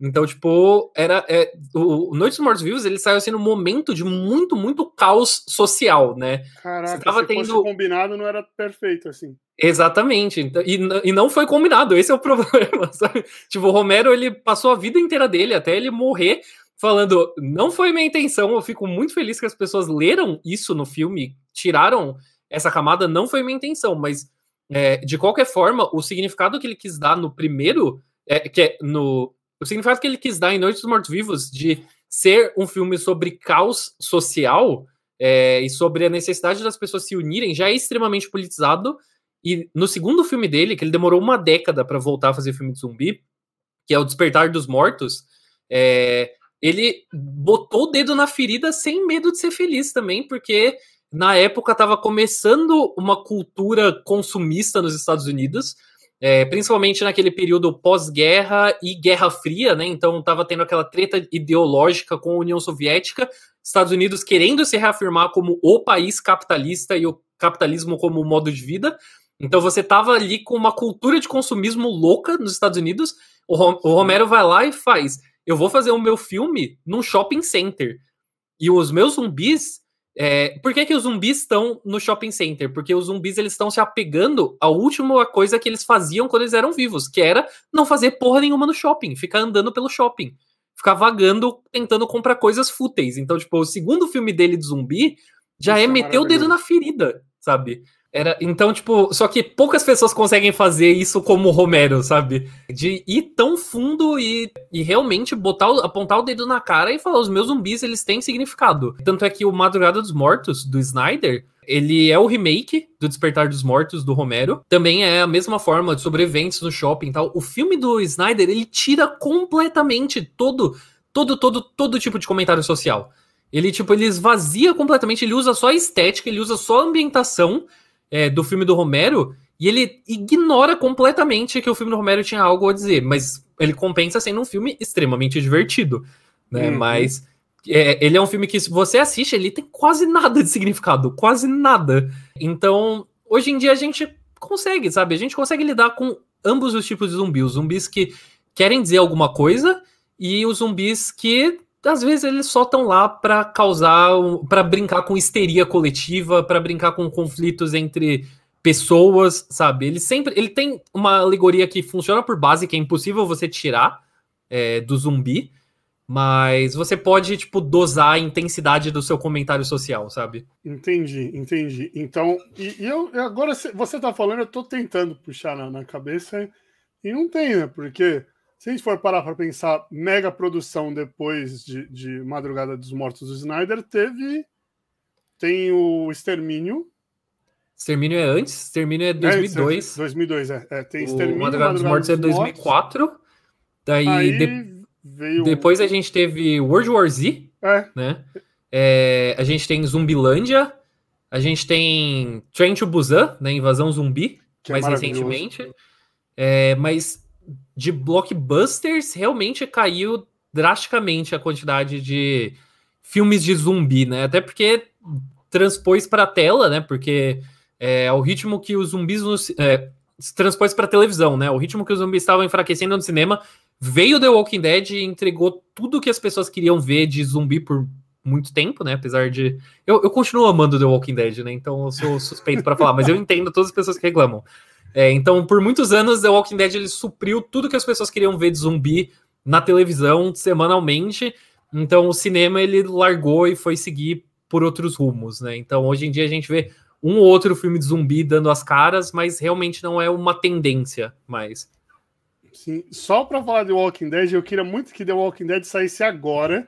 Então, tipo, era. É, o Noites dos Mortos Vivos ele saiu assim num momento de muito, muito caos social, né? Caraca, tava se tendo... fosse combinado, não era perfeito, assim. Exatamente. Então, e, e não foi combinado, esse é o problema, sabe? Tipo, o Romero, ele passou a vida inteira dele até ele morrer falando, não foi minha intenção, eu fico muito feliz que as pessoas leram isso no filme, tiraram essa camada, não foi minha intenção, mas é, de qualquer forma, o significado que ele quis dar no primeiro, é, que é no, o significado que ele quis dar em Noites dos Mortos-Vivos de ser um filme sobre caos social é, e sobre a necessidade das pessoas se unirem já é extremamente politizado. E no segundo filme dele, que ele demorou uma década para voltar a fazer filme de zumbi, que é O Despertar dos Mortos, é, ele botou o dedo na ferida sem medo de ser feliz também, porque na época estava começando uma cultura consumista nos Estados Unidos, é, principalmente naquele período pós-guerra e Guerra Fria, né? Então estava tendo aquela treta ideológica com a União Soviética, Estados Unidos querendo se reafirmar como o país capitalista e o capitalismo como modo de vida. Então você estava ali com uma cultura de consumismo louca nos Estados Unidos. O, o Romero vai lá e faz: eu vou fazer o meu filme num shopping center. E os meus zumbis é, por que, que os zumbis estão no shopping center? Porque os zumbis eles estão se apegando à última coisa que eles faziam quando eles eram vivos, que era não fazer porra nenhuma no shopping, ficar andando pelo shopping, ficar vagando, tentando comprar coisas fúteis. Então, tipo, o segundo filme dele de zumbi já Isso é, é meter o dedo na ferida, sabe? Era, então, tipo, só que poucas pessoas conseguem fazer isso como o Romero, sabe? De ir tão fundo e, e realmente botar, apontar o dedo na cara e falar: os meus zumbis eles têm significado. Tanto é que o Madrugada dos Mortos, do Snyder, ele é o remake do Despertar dos Mortos do Romero. Também é a mesma forma de sobreviventes no shopping e tal. O filme do Snyder, ele tira completamente todo, todo, todo, todo tipo de comentário social. Ele, tipo, ele esvazia completamente, ele usa só a estética, ele usa só a ambientação é, do filme do Romero e ele ignora completamente que o filme do Romero tinha algo a dizer, mas ele compensa sendo um filme extremamente divertido, né? Uhum. Mas é, ele é um filme que, se você assiste, ele tem quase nada de significado, quase nada. Então, hoje em dia a gente consegue, sabe? A gente consegue lidar com ambos os tipos de zumbis. Os zumbis que querem dizer alguma coisa e os zumbis que às vezes eles só estão lá para causar, para brincar com histeria coletiva, para brincar com conflitos entre pessoas, sabe? Ele sempre, ele tem uma alegoria que funciona por base, que é impossível você tirar é, do zumbi, mas você pode, tipo, dosar a intensidade do seu comentário social, sabe? Entendi, entendi. Então, e, e eu agora você tá falando, eu tô tentando puxar na, na cabeça e não tem, né? Porque se a gente for parar para pensar, mega produção depois de, de Madrugada dos Mortos do Snyder, teve. Tem o Extermínio. Extermínio é antes, Extermínio é 2002. É, 2002, é. é tem Extermínio. O Madrugada, Madrugada dos Mortos é 2004. Daí. Aí de... veio... Depois a gente teve World War Z. É. Né? É, a gente tem Zumbilândia. A gente tem Train to Busan, né? Invasão Zumbi, que é mais recentemente. É, mas de blockbusters, realmente caiu drasticamente a quantidade de filmes de zumbi, né? Até porque transpôs para a tela, né? Porque é o ritmo que os zumbis nos, é, transpôs para televisão, né? O ritmo que os zumbis estavam enfraquecendo no cinema veio The Walking Dead e entregou tudo que as pessoas queriam ver de zumbi por muito tempo, né? Apesar de eu, eu continuo amando The Walking Dead, né? Então eu sou suspeito para falar, mas eu entendo todas as pessoas que reclamam. É, então, por muitos anos, The Walking Dead ele supriu tudo que as pessoas queriam ver de zumbi na televisão semanalmente. Então, o cinema ele largou e foi seguir por outros rumos, né? Então, hoje em dia a gente vê um ou outro filme de zumbi dando as caras, mas realmente não é uma tendência mais. Sim, só para falar de Walking Dead, eu queria muito que The Walking Dead saísse agora,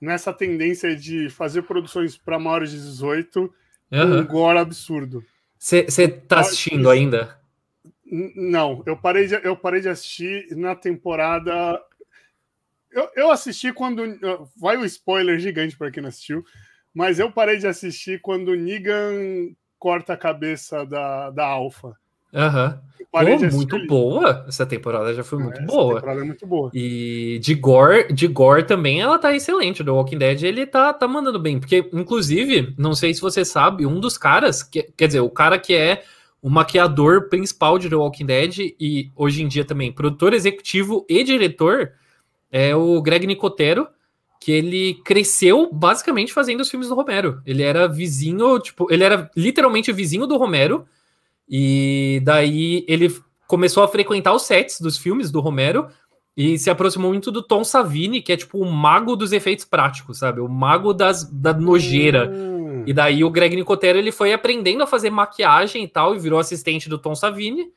nessa tendência de fazer produções para maiores de 18, uhum. um gore absurdo. Você tá assistindo ainda? Não, eu parei de, eu parei de assistir na temporada. Eu, eu assisti quando. Vai o spoiler gigante para quem não assistiu, mas eu parei de assistir quando o Negan corta a cabeça da, da Alpha. Aham. Uhum. muito boa. Essa temporada já foi muito Essa boa. temporada é muito boa. E de gore, de gore também ela tá excelente. O The Walking Dead ele tá, tá mandando bem. Porque, inclusive, não sei se você sabe, um dos caras, que, quer dizer, o cara que é o maquiador principal de The Walking Dead e hoje em dia também produtor executivo e diretor é o Greg Nicotero, que ele cresceu basicamente fazendo os filmes do Romero. Ele era vizinho, tipo, ele era literalmente vizinho do Romero e daí ele começou a frequentar os sets dos filmes do Romero e se aproximou muito do Tom Savini, que é tipo o mago dos efeitos práticos, sabe? O mago das, da nojeira. Hum e daí o Greg Nicotero ele foi aprendendo a fazer maquiagem e tal, e virou assistente do Tom Savini.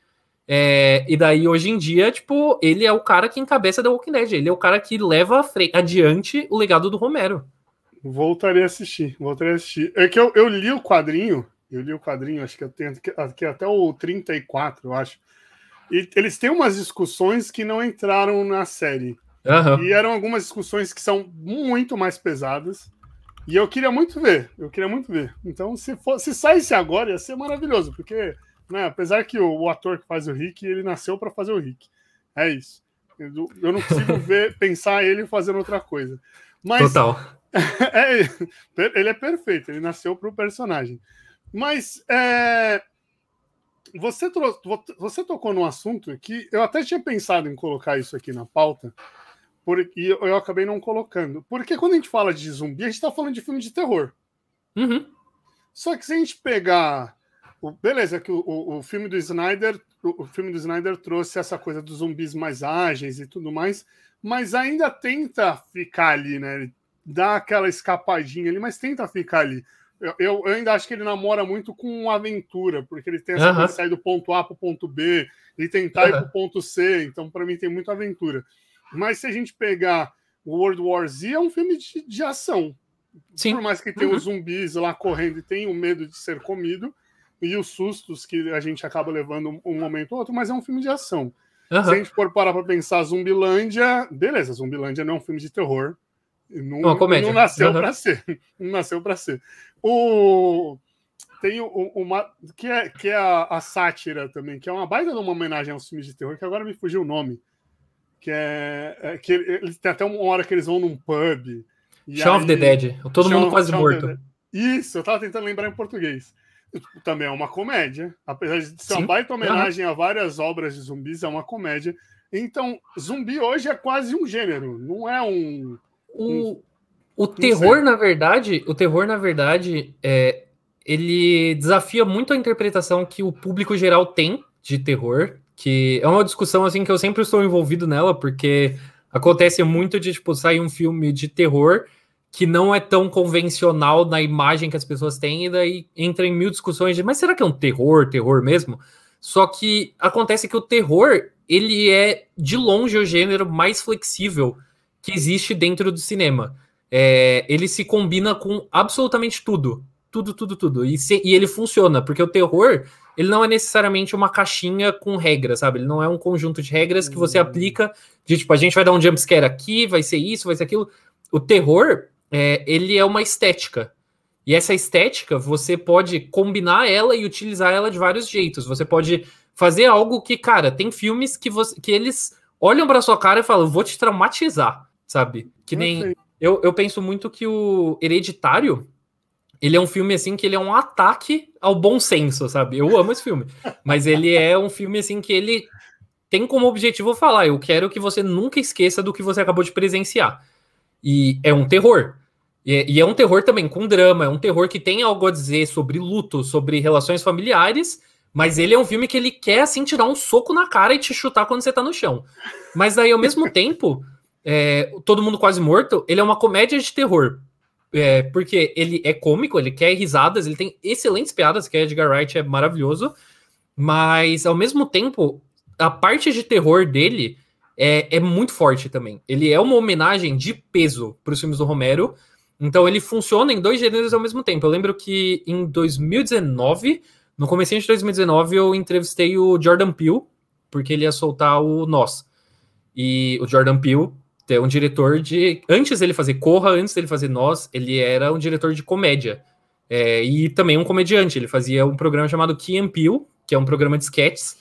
É, e daí, hoje em dia, tipo, ele é o cara que encabeça The Walking Dead. Ele é o cara que leva adiante o legado do Romero. Voltaria a assistir, voltaria a assistir. É que eu, eu li o quadrinho, eu li o quadrinho, acho que eu tenho aqui até o 34, eu acho. E eles têm umas discussões que não entraram na série. Uhum. E eram algumas discussões que são muito mais pesadas. E eu queria muito ver, eu queria muito ver. Então, se, for, se saísse agora, ia ser maravilhoso, porque, né, apesar que o, o ator que faz o Rick, ele nasceu para fazer o Rick. É isso. Eu, eu não consigo ver, pensar ele fazendo outra coisa. Mas, Total. É, ele é perfeito, ele nasceu para o personagem. Mas é, você, trouxe, você tocou num assunto que eu até tinha pensado em colocar isso aqui na pauta, e eu, acabei não colocando. Porque quando a gente fala de zumbi, a gente está falando de filme de terror. Uhum. Só que se a gente pegar. O, beleza, que o, o, o, filme do Snyder. O, o filme do Snyder trouxe essa coisa dos zumbis mais ágeis e tudo mais, mas ainda tenta ficar ali, né? Ele dá aquela escapadinha ali, mas tenta ficar ali. Eu, eu, ainda acho que ele namora muito com aventura, porque ele tem essa uhum. de sair do ponto A para o ponto B e tentar uhum. ir para o ponto C. Então, para mim, tem muita aventura. Mas se a gente pegar World War Z, é um filme de, de ação. Sim. Por mais que tenha uhum. os zumbis lá correndo e tenha o medo de ser comido, e os sustos que a gente acaba levando um momento ou outro, mas é um filme de ação. Uhum. Se a gente for parar para pensar Zumbilândia, beleza, Zumbilândia não é um filme de terror. Não, não nasceu uhum. para ser. Não nasceu para ser. O, tem uma. que é, que é a, a, sátira também, que é uma baita de uma homenagem aos filmes de terror, que agora me fugiu o nome. Que é. é que eles tem até uma hora que eles vão num pub. Shaun of the Dead. Todo mundo quase morto. Isso, eu tava tentando lembrar em português. Também é uma comédia. Apesar de ser Sim. uma baita homenagem uhum. a várias obras de zumbis, é uma comédia. Então, zumbi hoje é quase um gênero, não é um. um o, o terror, na verdade, o terror, na verdade, é, ele desafia muito a interpretação que o público geral tem de terror, que é uma discussão assim que eu sempre estou envolvido nela, porque acontece muito de tipo sair um filme de terror que não é tão convencional na imagem que as pessoas têm, e daí entra em mil discussões de, mas será que é um terror, terror mesmo? Só que acontece que o terror, ele é de longe o gênero mais flexível que existe dentro do cinema. É, ele se combina com absolutamente tudo. Tudo, tudo, tudo. E, se, e ele funciona, porque o terror, ele não é necessariamente uma caixinha com regras, sabe? Ele não é um conjunto de regras que você hum. aplica de tipo, a gente vai dar um jumpscare aqui, vai ser isso, vai ser aquilo. O terror, é, ele é uma estética. E essa estética, você pode combinar ela e utilizar ela de vários jeitos. Você pode fazer algo que, cara, tem filmes que, você, que eles olham para sua cara e falam, vou te traumatizar, sabe? Que nem. Eu, eu penso muito que o Hereditário, ele é um filme assim que ele é um ataque ao bom senso, sabe? Eu amo esse filme, mas ele é um filme assim que ele tem como objetivo falar, eu quero que você nunca esqueça do que você acabou de presenciar. E é um terror. E é, e é um terror também com drama, é um terror que tem algo a dizer sobre luto, sobre relações familiares, mas ele é um filme que ele quer assim te dar um soco na cara e te chutar quando você tá no chão. Mas daí ao mesmo tempo, é, todo mundo quase morto, ele é uma comédia de terror. É, porque ele é cômico, ele quer risadas, ele tem excelentes piadas, que Edgar Wright é maravilhoso, mas ao mesmo tempo, a parte de terror dele é, é muito forte também. Ele é uma homenagem de peso para os filmes do Romero, então ele funciona em dois gêneros ao mesmo tempo. Eu lembro que em 2019, no começo de 2019, eu entrevistei o Jordan Peele, porque ele ia soltar o Nós. E o Jordan Peele é um diretor de. Antes dele fazer Corra, antes dele fazer Nós, ele era um diretor de comédia. É, e também um comediante. Ele fazia um programa chamado Key and que é um programa de sketches.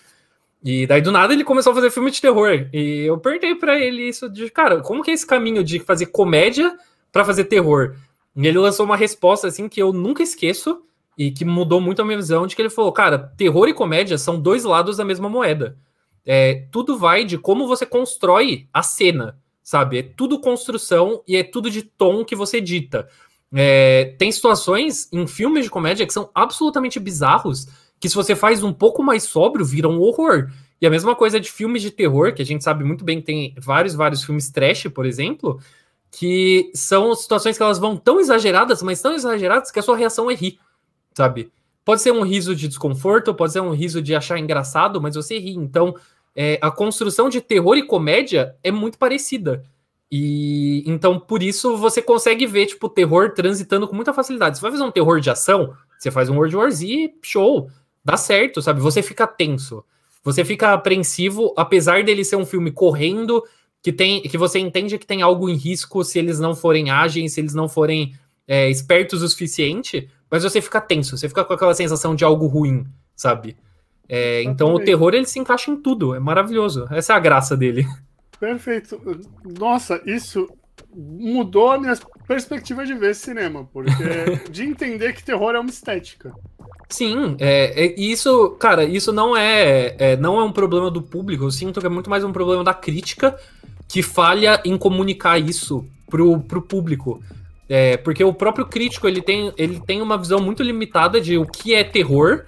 E daí do nada ele começou a fazer filme de terror. E eu perguntei para ele isso de, cara, como que é esse caminho de fazer comédia para fazer terror? E ele lançou uma resposta assim que eu nunca esqueço e que mudou muito a minha visão de que ele falou, cara, terror e comédia são dois lados da mesma moeda. É, tudo vai de como você constrói a cena sabe? É tudo construção e é tudo de tom que você dita. É, tem situações em filmes de comédia que são absolutamente bizarros, que se você faz um pouco mais sóbrio, vira um horror. E a mesma coisa de filmes de terror, que a gente sabe muito bem que tem vários, vários filmes trash, por exemplo, que são situações que elas vão tão exageradas, mas tão exageradas que a sua reação é rir, sabe? Pode ser um riso de desconforto, pode ser um riso de achar engraçado, mas você ri. Então, é, a construção de terror e comédia é muito parecida. E então, por isso, você consegue ver, tipo, terror transitando com muita facilidade. Você vai fazer um terror de ação, você faz um World War Z, show, dá certo, sabe? Você fica tenso, você fica apreensivo, apesar dele ser um filme correndo, que tem que você entende que tem algo em risco se eles não forem ágeis, se eles não forem é, espertos o suficiente, mas você fica tenso, você fica com aquela sensação de algo ruim, sabe? É, então o terror ele se encaixa em tudo, é maravilhoso. Essa é a graça dele. Perfeito. Nossa, isso mudou a minha perspectiva de ver cinema, porque de entender que terror é uma estética. Sim, é, é, isso, cara, isso não é, é, não é um problema do público. Eu sinto que é muito mais um problema da crítica que falha em comunicar isso pro, pro público. É, porque o próprio crítico ele tem, ele tem uma visão muito limitada de o que é terror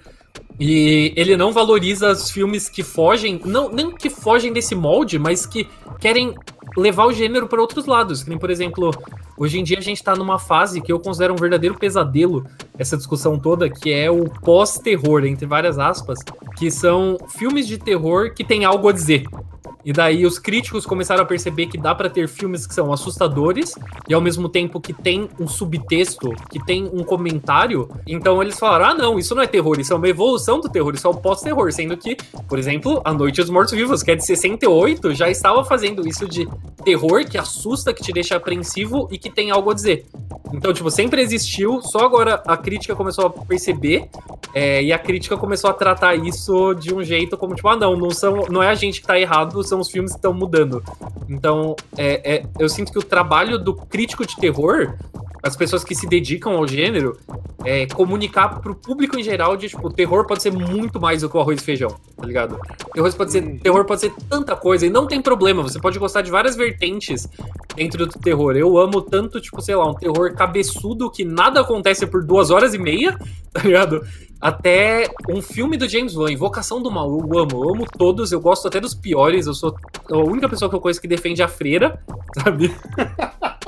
e ele não valoriza os filmes que fogem, não nem que fogem desse molde, mas que querem levar o gênero para outros lados. Que nem, por exemplo, hoje em dia a gente está numa fase que eu considero um verdadeiro pesadelo, essa discussão toda, que é o pós-terror, entre várias aspas, que são filmes de terror que tem algo a dizer. E daí os críticos começaram a perceber que dá para ter filmes que são assustadores e ao mesmo tempo que tem um subtexto, que tem um comentário. Então eles falaram: "Ah, não, isso não é terror, isso é uma evolução do terror, isso é o pós-terror", sendo que, por exemplo, A Noite dos Mortos-Vivos, que é de 68, já estava fazendo isso de terror que assusta, que te deixa apreensivo e que tem algo a dizer. Então, tipo, sempre existiu, só agora a crítica começou a perceber é, e a crítica começou a tratar isso de um jeito como, tipo, ah, não, não, são, não é a gente que tá errado, são os filmes que estão mudando. Então, é, é, eu sinto que o trabalho do crítico de terror, as pessoas que se dedicam ao gênero, é comunicar pro público em geral de, tipo, terror pode ser muito mais do que o arroz e feijão, tá ligado? Terror pode ser, terror pode ser tanta coisa e não tem problema, você pode gostar de várias vertentes dentro do terror. Eu amo tanto, tipo, sei lá, um terror cabeçudo que nada acontece por duas horas e meia, tá ligado? Até um filme do James Wan, Invocação do Mal. Eu amo, eu amo todos, eu gosto até dos piores. Eu sou a única pessoa que eu conheço que defende a freira, sabe?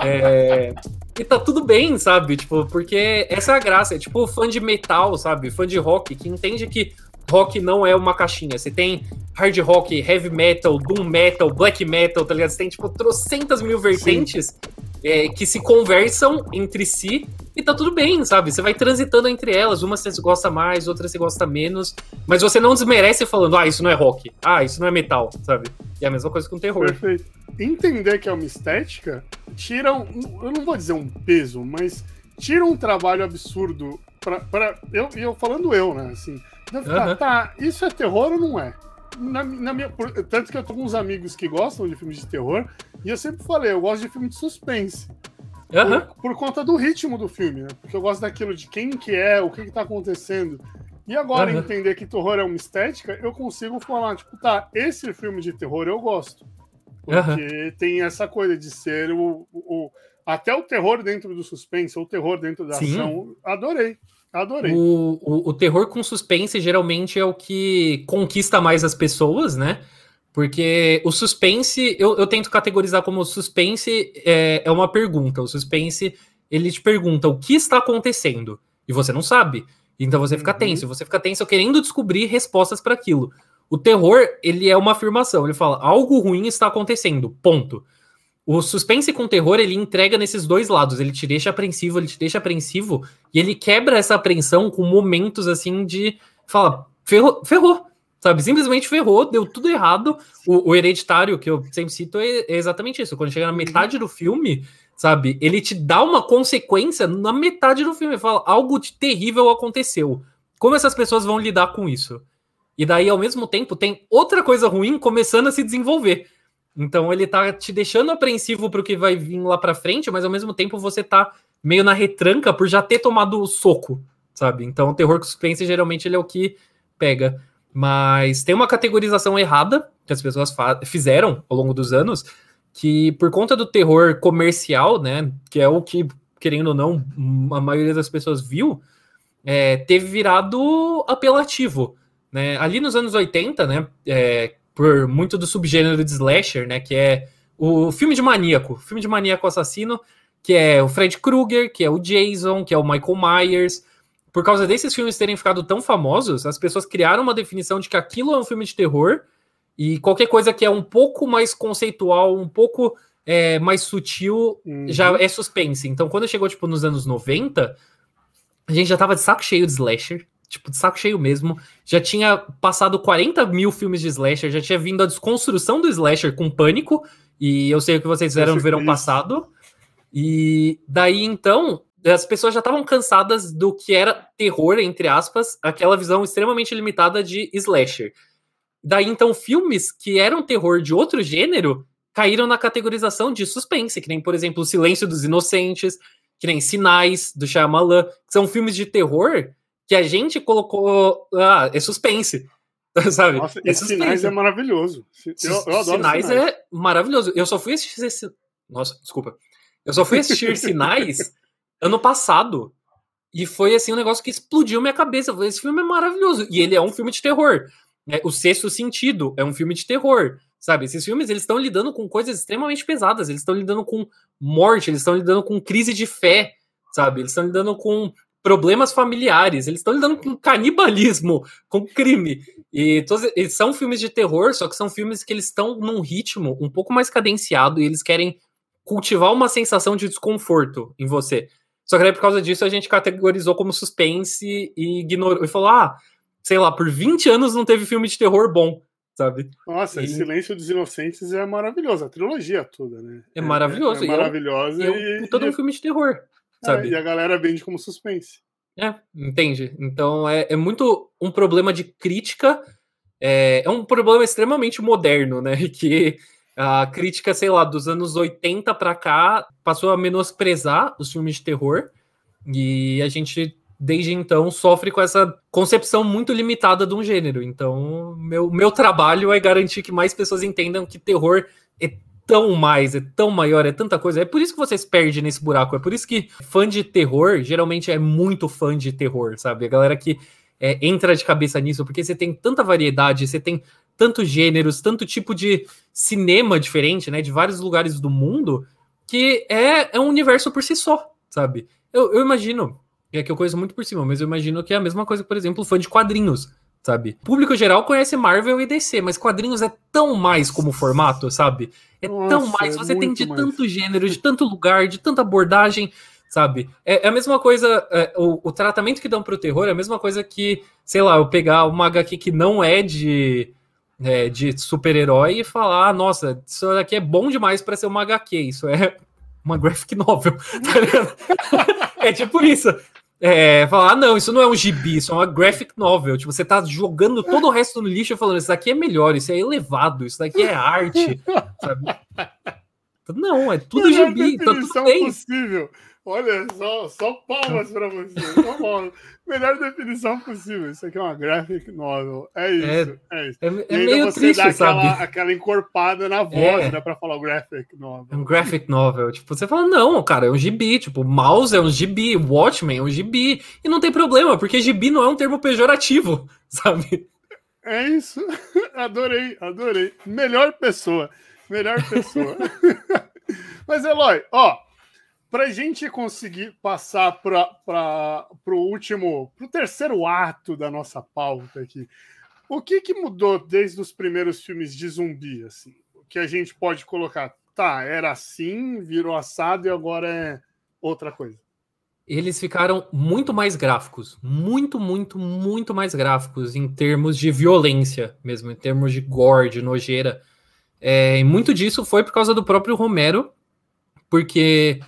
É... E tá tudo bem, sabe? Tipo, porque essa é a graça. É tipo fã de metal, sabe? Fã de rock, que entende que rock não é uma caixinha. Você tem hard rock, heavy metal, doom metal, black metal, tá ligado? Você tem, tipo, trocentas mil vertentes. É, que se conversam entre si e tá tudo bem, sabe? Você vai transitando entre elas, uma você gosta mais, outra você gosta menos, mas você não desmerece falando, ah, isso não é rock, ah, isso não é metal, sabe? E é a mesma coisa com terror. Perfeito. Entender que é uma estética tira um, eu não vou dizer um peso, mas tira um trabalho absurdo pra, pra eu, eu falando eu, né, assim, uhum. tá, isso é terror ou não é? Na, na minha, tanto que eu tô com uns amigos que gostam de filmes de terror, e eu sempre falei, eu gosto de filme de suspense. Uhum. Por, por, conta do ritmo do filme, né? Porque eu gosto daquilo de quem que é, o que que tá acontecendo. E agora, uhum. entender que terror é uma estética, eu consigo falar, tipo, tá, esse filme de terror eu gosto. Porque uhum. tem essa coisa de ser o, o, Até o terror dentro do suspense, ou o terror dentro da Sim. ação. Adorei. Adorei. O, o, o terror com suspense geralmente é o que conquista mais as pessoas, né? Porque o suspense, eu, eu tento categorizar como suspense é, é uma pergunta. O suspense, ele te pergunta o que está acontecendo e você não sabe. Então você fica uhum. tenso. Você fica tenso querendo descobrir respostas para aquilo. O terror, ele é uma afirmação. Ele fala, algo ruim está acontecendo, ponto. O suspense com terror, ele entrega nesses dois lados. Ele te deixa apreensivo, ele te deixa apreensivo, e ele quebra essa apreensão com momentos assim de... Fala, ferrou, ferrou sabe? Simplesmente ferrou, deu tudo errado. O, o hereditário, que eu sempre cito, é, é, exatamente isso. Quando chega na metade do filme, sabe? Ele te dá uma consequência na metade do filme. Fala, algo de terrível aconteceu. Como essas pessoas vão lidar com isso? E daí, ao mesmo tempo, tem outra coisa ruim começando a se desenvolver. Então ele tá te deixando apreensivo pro que vai vir lá pra frente, mas ao mesmo tempo você tá meio na retranca por já ter tomado o soco, sabe? Então o terror suspense geralmente ele é o que pega. Mas tem uma categorização errada que as pessoas fizeram ao longo dos anos, que por conta do terror comercial, né, que é o que, querendo ou não, a maioria das pessoas viu, é, teve virado apelativo. Né? Ali nos anos 80, né, é, por muito do subgênero de slasher, né, que é o filme de maníaco, filme de maníaco assassino, que é o Fred Krueger, que é o Jason, que é o Michael Myers, por causa desses filmes terem ficado tão famosos, as pessoas criaram uma definição de que aquilo é um filme de terror e qualquer coisa que é um pouco mais conceitual, um pouco é, mais sutil, uhum. já é suspense. Então, quando chegou, tipo, nos anos 90, a gente já tava de saco cheio de slasher, tipo, de saco cheio mesmo. Já tinha passado 40 mil filmes de slasher, já tinha vindo a desconstrução do slasher com pânico, e eu sei o que vocês fizeram no verão passado. E daí, então, as pessoas já estavam cansadas do que era terror, entre aspas, aquela visão extremamente limitada de slasher. Daí, então, filmes que eram terror de outro gênero caíram na categorização de suspense, que nem, por exemplo, O Silêncio dos Inocentes, que nem Sinais, do Shyamalan, que são filmes de terror que a gente colocou... Ah, é suspense, sabe? Nossa, é suspense. Sinais é maravilhoso. Eu, eu adoro Sinais. Sinais é maravilhoso. Eu só fui assistir... Esse... Nossa, desculpa. Eu só fui assistir Sinais ano passado. E foi assim um negócio que explodiu minha cabeça. Falei, esse filme é maravilhoso. E ele é um filme de terror. Né? O Sexto Sentido é um filme de terror. Sabe? Esses filmes eles estão lidando com coisas extremamente pesadas. Eles estão lidando com morte, eles estão lidando com crise de fé. Sabe? Eles estão lidando com problemas familiares, eles estão lidando com canibalismo, com crime. E todos, são filmes de terror, só que são filmes que eles estão num ritmo um pouco mais cadenciado e eles querem cultivar uma sensação de desconforto em você. Só que aí, por causa disso, a gente categorizou como suspense e ignorou. E falou: ah, sei lá, por 20 anos não teve filme de terror bom, sabe? Nossa, e... Silêncio dos Inocentes é maravilhoso, a trilogia toda, né? É maravilhoso. É, é maravilhosa. E é, um, e, é um puta de um filme de terror. Sabe? É, e a galera vende como suspense. É, entende? Então é, é muito um problema de crítica, é, é um problema extremamente moderno, né? Que a crítica, sei lá, dos anos 80 para cá passou a menosprezar os filmes de terror e a gente desde então sofre com essa concepção muito limitada de um gênero. Então, meu, meu trabalho é garantir que mais pessoas entendam que terror é tão mais, é tão maior, é tanta coisa. É por isso que vocês perdem nesse buraco. É por isso que fã de terror geralmente é muito fã de terror, sabe? A galera que é, entra de cabeça nisso, porque você tem tanta variedade, você tem tantos gêneros, tanto tipo de cinema diferente, né? De vários lugares do mundo, que é, é um universo por si só, sabe? Eu, eu imagino, é que eu conheço muito por cima, mas eu imagino que é a mesma coisa, por exemplo, fã de quadrinhos sabe? O público geral conhece Marvel e DC, mas quadrinhos é tão mais como formato, sabe? É Nossa, tão mais, você é tem de mais. tanto gênero, de tanto lugar, de tanta abordagem, sabe? É, é a mesma coisa, é, o, o, tratamento que dão pro terror é a mesma coisa que, sei lá, eu pegar uma HQ que não é de, é, de super-herói e falar, ah, nossa, isso aqui é bom demais para ser uma HQ, isso é uma graphic novel, tá é tipo isso, é, falar, ah, não, isso não é um gibi, isso é uma graphic novel. Tipo, você tá jogando todo o resto no lixo e falando, isso daqui é melhor, isso é elevado, isso daqui é arte. sabe? Não, é tudo Melhor gibi, tá tudo bem. possível. Olha, só, só palmas para você. Só palmas. Melhor definição possível. Isso aqui é uma graphic novel. É, isso. É, é isso. É, é meio você triste, dá aquela, sabe? aquela encorpada na voz, é. né? Pra falar o graphic novel. É um graphic novel. Tipo, você fala, não, cara, é um gibi. Tipo, mouse é um gibi, Watchmen é um gibi. E não tem problema, porque gibi não é um termo pejorativo, sabe? É isso. Adorei, adorei. Melhor pessoa. Melhor pessoa. Mas, Eloy, ó para a gente conseguir passar para o último, para o terceiro ato da nossa pauta aqui, o que, que mudou desde os primeiros filmes de zumbi, assim? O que a gente pode colocar? Tá, era assim, virou assado e agora é outra coisa. Eles ficaram muito mais gráficos, muito, muito, muito mais gráficos em termos de violência mesmo, em termos de gore, de nojeira. É, e muito disso foi por causa do próprio Romero, porque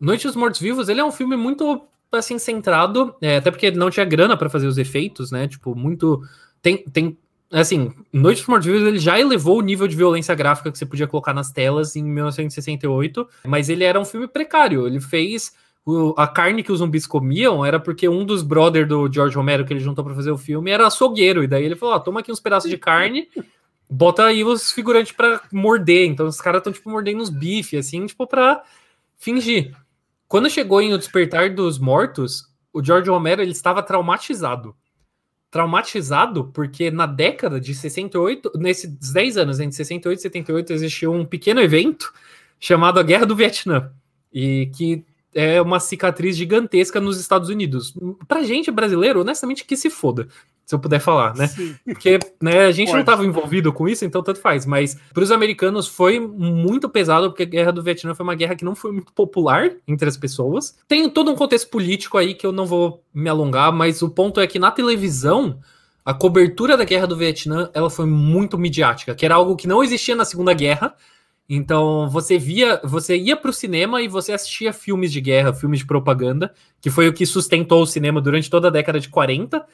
Noite dos Mortos Vivos, ele é um filme muito assim centrado, é, até porque não tinha grana para fazer os efeitos, né? Tipo, muito tem tem assim, Noite dos Mortos Vivos ele já elevou o nível de violência gráfica que você podia colocar nas telas em 1968, mas ele era um filme precário. Ele fez o, a carne que os zumbis comiam era porque um dos brothers do George Romero que ele juntou para fazer o filme era açougueiro, e daí ele falou: ó, toma aqui uns pedaços de carne, bota aí os figurantes para morder. Então os caras estão tipo mordendo uns bifes assim, tipo para fingir. Quando chegou em O Despertar dos Mortos, o George Romero ele estava traumatizado. Traumatizado porque na década de 68, nesses 10 anos, entre 68 e 78, existiu um pequeno evento chamado a Guerra do Vietnã. E que é uma cicatriz gigantesca nos Estados Unidos. Pra gente brasileiro, honestamente, que se foda se eu puder falar, né? Sim. Porque né, a gente Pode. não estava envolvido com isso, então tanto faz. Mas para os americanos foi muito pesado, porque a guerra do Vietnã foi uma guerra que não foi muito popular entre as pessoas. Tem todo um contexto político aí que eu não vou me alongar, mas o ponto é que na televisão a cobertura da guerra do Vietnã ela foi muito midiática, que era algo que não existia na Segunda Guerra. Então você via, você ia para o cinema e você assistia filmes de guerra, filmes de propaganda, que foi o que sustentou o cinema durante toda a década de 40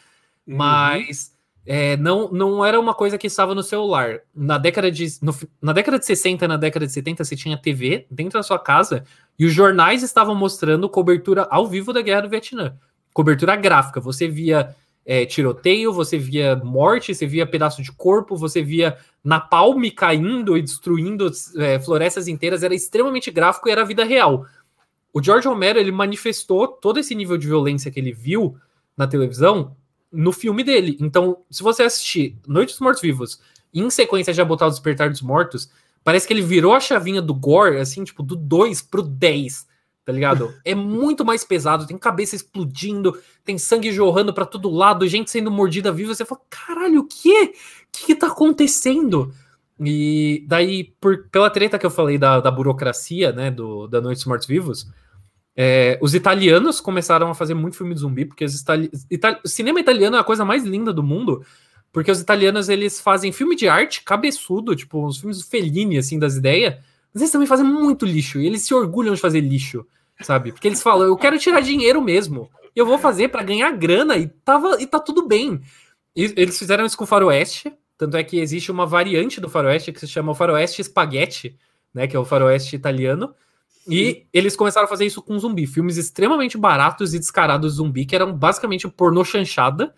Uhum. Mas é, não, não era uma coisa que estava no celular. Na década, de, no, na década de 60 e na década de 70, você tinha TV dentro da sua casa e os jornais estavam mostrando cobertura ao vivo da Guerra do Vietnã. Cobertura gráfica. Você via é, tiroteio, você via morte, você via pedaço de corpo, você via napalm caindo e destruindo é, florestas inteiras. Era extremamente gráfico e era vida real. O George Romero ele manifestou todo esse nível de violência que ele viu na televisão no filme dele. Então, se você assistir Noite dos Mortos Vivos e em sequência já botar o Despertar dos Mortos, parece que ele virou a chavinha do gore, assim, tipo, do 2 pro 10. tá ligado? É muito mais pesado, tem cabeça explodindo, tem sangue jorrando para todo lado, gente sendo mordida viva. Você fala, caralho, o quê? O que, que tá acontecendo? E daí, por, pela treta que eu falei da, da burocracia, né, do, da Noite dos Mortos Vivos, é, os italianos começaram a fazer muito filme de zumbi, porque itali Itali o cinema italiano é a coisa mais linda do mundo, porque os italianos eles fazem filme de arte cabeçudo, tipo, os filmes Fellini, assim, das ideias, mas eles também fazem muito lixo, e eles se orgulham de fazer lixo, sabe? Porque eles falam, eu quero tirar dinheiro mesmo, eu vou fazer para ganhar grana, e, tava, e tá tudo bem. E, eles fizeram isso com o Faroeste, tanto é que existe uma variante do faroeste que se chama o faroeste spaghetti, né? Que é o faroeste italiano. E eles começaram a fazer isso com zumbi. Filmes extremamente baratos e descarados de zumbi, que eram basicamente pornô chanchada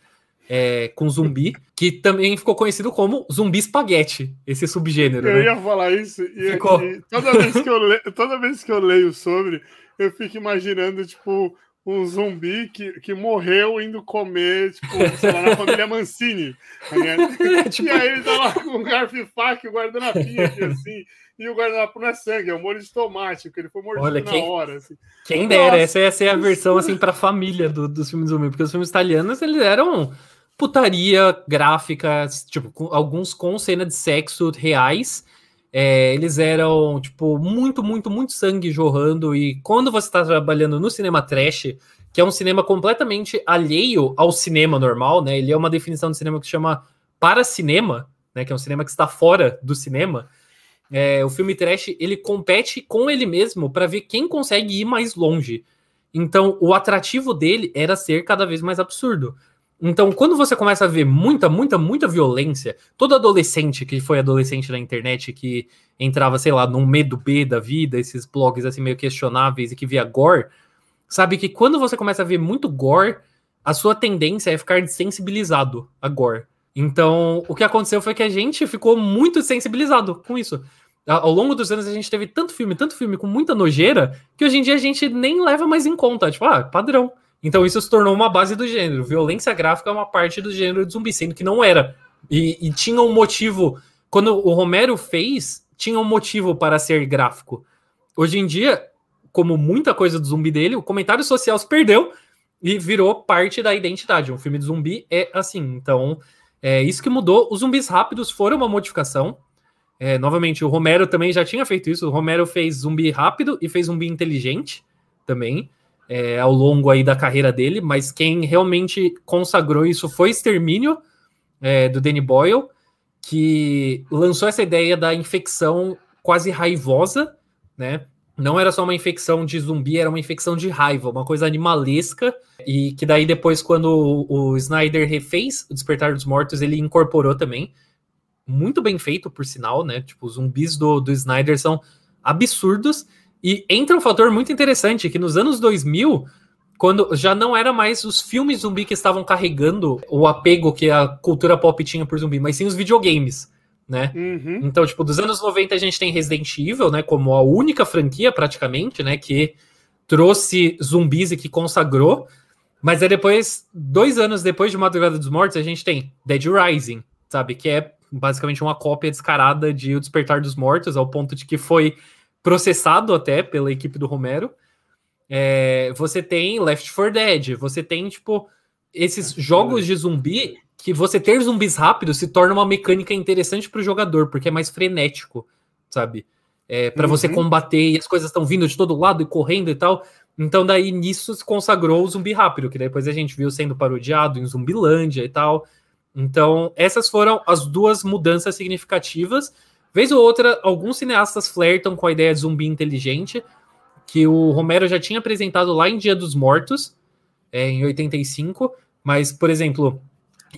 é, com zumbi, que também ficou conhecido como zumbi espaguete, esse subgênero. Eu né? ia falar isso, e, ficou... e toda, vez que eu leio, toda vez que eu leio sobre, eu fico imaginando, tipo, um zumbi que, que morreu indo comer, tipo, sei lá, na família Mancini. Né? tipo... E aí ele tá lá com o garfo e faca e o guardanapinho aqui, assim. E o guardanapo não é sangue, é o molho de tomate, porque ele foi mordido Olha, quem, na hora. Assim. Quem dera, essa, essa é a versão, assim, pra família do, dos filmes zumbi, porque os filmes italianos, eles eram putaria gráfica, tipo, com, alguns com cena de sexo reais, é, eles eram, tipo, muito, muito, muito sangue jorrando. E quando você está trabalhando no cinema trash, que é um cinema completamente alheio ao cinema normal, né? Ele é uma definição de cinema que se chama para cinema, né? Que é um cinema que está fora do cinema. É, o filme trash ele compete com ele mesmo para ver quem consegue ir mais longe. Então, o atrativo dele era ser cada vez mais absurdo. Então, quando você começa a ver muita, muita, muita violência, todo adolescente que foi adolescente na internet, que entrava, sei lá, num medo B da vida, esses blogs assim meio questionáveis e que via gore, sabe que quando você começa a ver muito gore, a sua tendência é ficar desensibilizado a gore. Então, o que aconteceu foi que a gente ficou muito sensibilizado com isso. Ao longo dos anos a gente teve tanto filme, tanto filme com muita nojeira, que hoje em dia a gente nem leva mais em conta. Tipo, ah, padrão. Então isso se tornou uma base do gênero. Violência gráfica é uma parte do gênero de zumbi, sendo que não era. E, e tinha um motivo. Quando o Romero fez, tinha um motivo para ser gráfico. Hoje em dia, como muita coisa do zumbi dele, o comentário social se perdeu e virou parte da identidade. Um filme de zumbi é assim. Então, é isso que mudou. Os zumbis rápidos foram uma modificação. É, novamente, o Romero também já tinha feito isso. O Romero fez zumbi rápido e fez zumbi inteligente também é, ao longo aí da carreira dele, mas quem realmente consagrou isso foi Extermínio, é, do Danny Boyle, que lançou essa ideia da infecção quase raivosa, né? Não era só uma infecção de zumbi, era uma infecção de raiva, uma coisa animalesca, e que daí depois, quando o, Snyder refez o Despertar dos Mortos, ele incorporou também. Muito bem feito, por sinal, né? Tipo, os zumbis do, do Snyder são absurdos, e entra um fator muito interessante, que nos anos 2000, quando já não era mais os filmes zumbi que estavam carregando o apego que a cultura pop tinha por zumbi, mas sim os videogames, né? Uhum. Então, tipo, dos anos 90 a gente tem Resident Evil, né, como a única franquia praticamente, né, que trouxe zumbis e que consagrou. Mas é depois, dois anos depois de Madrugada dos Mortos, a gente tem Dead Rising, sabe? Que é basicamente uma cópia descarada de O Despertar dos Mortos, ao ponto de que foi processado até pela equipe do Romero. É, você tem Left 4 Dead, você tem, tipo, esses jogos de zumbi que você ter zumbis rápidos se torna uma mecânica interessante para o jogador, porque é mais frenético, sabe? É, para uhum. você combater e as coisas estão vindo de todo lado e correndo e tal. Então, daí nisso se consagrou o zumbi rápido, que depois a gente viu sendo parodiado em Zumbilândia e tal. Então, essas foram as duas mudanças significativas. Vez ou outra, alguns cineastas flertam com a ideia de zumbi inteligente, que o Romero já tinha apresentado lá em Dia dos Mortos, é, em 85, mas, por exemplo,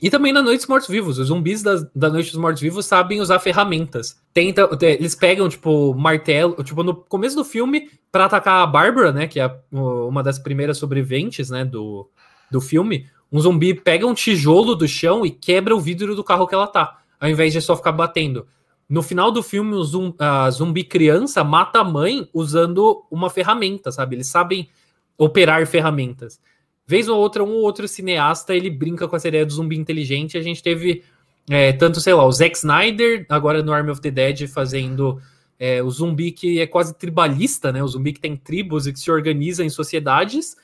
e também na Noite dos Mortos Vivos, os zumbis da, da Noite dos Mortos Vivos sabem usar ferramentas. Tenta, eles pegam, tipo, martelo, tipo, no começo do filme, para atacar a Bárbara, né, que é uma das primeiras sobreviventes, né, do, do filme, um zumbi pega um tijolo do chão e quebra o vidro do carro que ela tá, ao invés de só ficar batendo. No final do filme, o zumbi, a zumbi criança mata a mãe usando uma ferramenta, sabe? Eles sabem operar ferramentas. Vez ou outra, um ou outro cineasta ele brinca com essa ideia do zumbi inteligente. A gente teve é, tanto, sei lá, o Zack Snyder, agora no Army of the Dead, fazendo é, o zumbi que é quase tribalista, né? O zumbi que tem tribos e que se organiza em sociedades.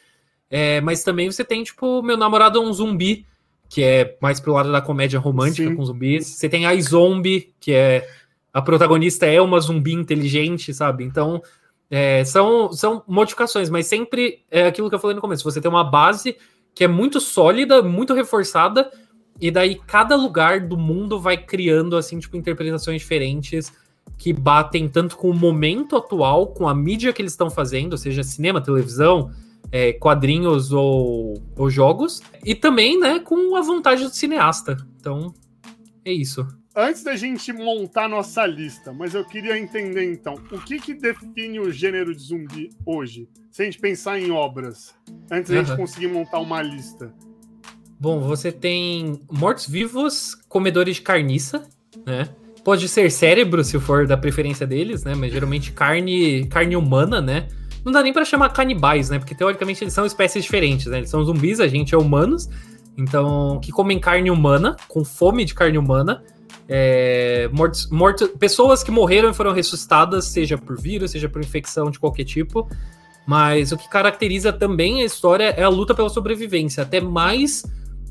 É, mas também você tem, tipo, meu namorado é um zumbi, que é mais pro lado da comédia romântica Sim. com zumbis. Você tem a Zombie, que é. A protagonista é uma zumbi inteligente, sabe? Então, é, são, são modificações, mas sempre é aquilo que eu falei no começo: você tem uma base que é muito sólida, muito reforçada, e daí cada lugar do mundo vai criando, assim, tipo, interpretações diferentes que batem tanto com o momento atual, com a mídia que eles estão fazendo, seja cinema, televisão, é, quadrinhos ou, ou, jogos, e também, né, com a vontade do cineasta. Então, é isso. Antes da gente montar nossa lista, mas eu queria entender então, o que que define o gênero de zumbi hoje? Se a gente pensar em obras, antes da uhum. gente conseguir montar uma lista. Bom, você tem mortos-vivos, comedores de carniça, né? Pode ser cérebro, se for da preferência deles, né? Mas geralmente carne, carne humana, né? Não dá nem para chamar canibais, né? Porque teoricamente eles são espécies diferentes, né? Eles são zumbis, a gente é humanos. Então, que comem carne humana, com fome de carne humana. É, mortos, mortos, pessoas que morreram e foram ressuscitadas, seja por vírus, seja por infecção de qualquer tipo. Mas o que caracteriza também a história é a luta pela sobrevivência, até mais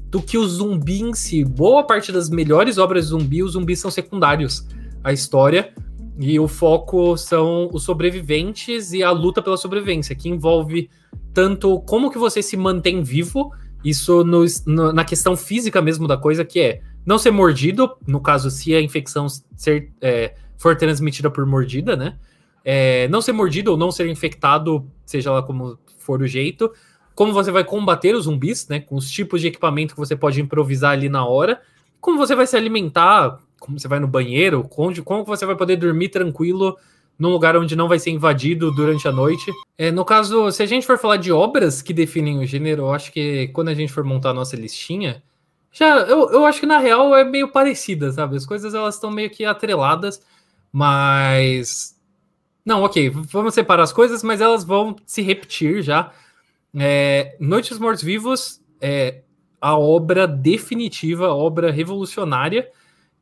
do que o zumbi em si. Boa parte das melhores obras de zumbi, os zumbis são secundários à história. E o foco são os sobreviventes e a luta pela sobrevivência, que envolve tanto como que você se mantém vivo, isso no, no, na questão física mesmo da coisa, que é não ser mordido, no caso, se a infecção ser, é, for transmitida por mordida, né? É, não ser mordido ou não ser infectado, seja lá como for o jeito, como você vai combater os zumbis, né? Com os tipos de equipamento que você pode improvisar ali na hora, como você vai se alimentar, como você vai no banheiro, onde, como você vai poder dormir tranquilo num lugar onde não vai ser invadido durante a noite. É, no caso, se a gente for falar de obras que definem o gênero, eu acho que quando a gente for montar a nossa listinha, já eu, eu acho que na real é meio parecida, sabe? As coisas elas estão meio que atreladas, mas não, ok, vamos separar as coisas, mas elas vão se repetir já. É, Noites Mortos Vivos é a obra definitiva, a obra revolucionária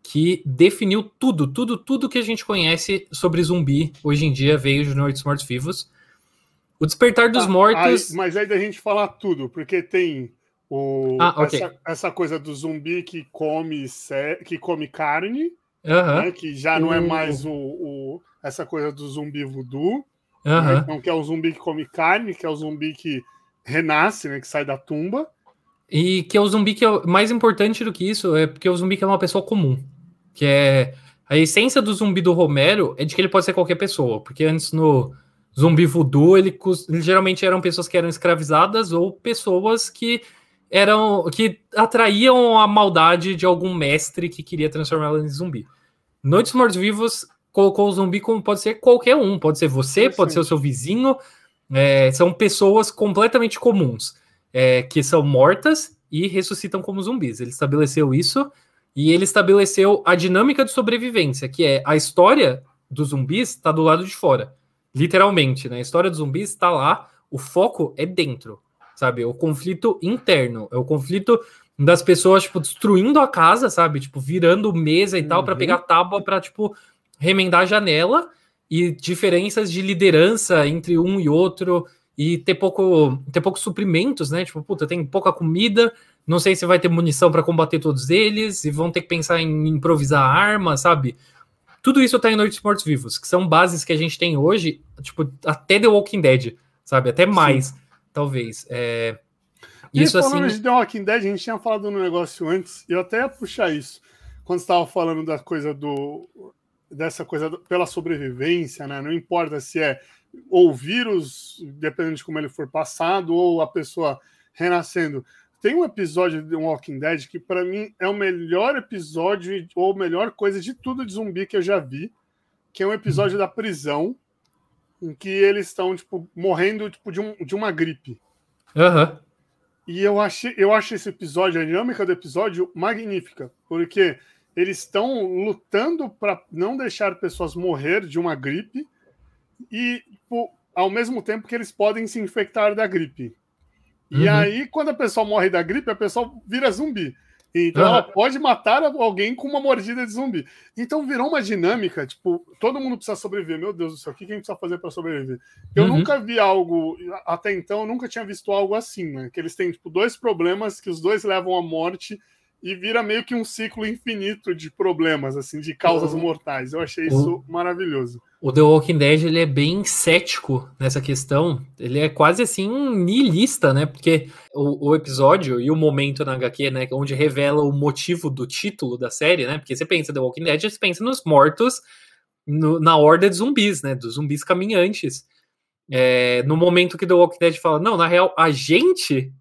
que definiu tudo, tudo, tudo que a gente conhece sobre zumbi hoje em dia veio de Noites Mortos Vivos. O Despertar dos ah, Mortos. Aí, mas aí da gente falar tudo, porque tem o, ah, okay. essa, essa, coisa do zumbi que come, que come carne, né, que já não é mais o, o, essa coisa do zumbi voodoo. Né, então, que é o zumbi que come carne, que é o zumbi que renasce, né? Que sai da tumba. E que é o zumbi que é mais importante do que isso, é porque o zumbi que é uma pessoa comum. Que é. A essência do zumbi do Romero é de que ele pode ser qualquer pessoa. Porque antes no zumbi voodoo, ele, ele geralmente eram pessoas que eram escravizadas ou pessoas que eram. que atraíam a maldade de algum mestre que queria transformá-la em zumbi. Noites Mortos-Vivos colocou o zumbi como pode ser qualquer um. Pode ser você, pode ser o seu vizinho, é, são pessoas completamente comuns, é, que são mortas e ressuscitam como zumbis. Ele estabeleceu isso e ele estabeleceu a dinâmica de sobrevivência, que é a história dos zumbis está do lado de fora. Literalmente, né? A história dos zumbis está lá, o foco é dentro, sabe? É o conflito interno, é o conflito das pessoas, tipo, destruindo a casa, sabe? Tipo, virando mesa e uhum. tal para pegar tábua para tipo, remendar a janela e diferenças de liderança entre um e outro e ter pouco ter poucos suprimentos, né? Tipo, puta, tem pouca comida, não sei se vai ter munição para combater todos eles e vão ter que pensar em improvisar arma, sabe? Tudo isso tá em Noites Mortos Vivos, que são bases que a gente tem hoje, tipo, até The Walking Dead, sabe? Até mais, Sim. talvez. É... Isso assim. de The Walking Dead, a gente tinha falado no negócio antes, e eu até ia puxar isso. Quando estava falando da coisa do dessa coisa pela sobrevivência, né? Não importa se é ou vírus, dependendo de como ele for passado, ou a pessoa renascendo. Tem um episódio de Walking Dead que, para mim, é o melhor episódio, ou melhor coisa de tudo de zumbi que eu já vi, que é um episódio da prisão, em que eles estão, tipo, morrendo tipo, de, um, de uma gripe. Uhum. E eu achei, eu achei esse episódio, a dinâmica do episódio, magnífica, porque eles estão lutando para não deixar pessoas morrer de uma gripe e tipo, ao mesmo tempo que eles podem se infectar da gripe. E uhum. aí, quando a pessoa morre da gripe, a pessoa vira zumbi. Então uhum. ela pode matar alguém com uma mordida de zumbi. Então virou uma dinâmica, tipo, todo mundo precisa sobreviver. Meu Deus do céu, o que a gente precisa fazer para sobreviver? Eu uhum. nunca vi algo, até então, eu nunca tinha visto algo assim, né? Que eles têm, tipo, dois problemas que os dois levam à morte e vira meio que um ciclo infinito de problemas, assim, de causas mortais. Eu achei isso maravilhoso. O The Walking Dead ele é bem cético nessa questão. Ele é quase assim um né? Porque o, o, episódio e o momento na HQ, né, onde revela o motivo do título da série, né? Porque você pensa The Walking Dead, você pensa nos mortos no, na horda de zumbis, né? Dos zumbis caminhantes. É, no momento que The Walking Dead fala, não, na real, a gente,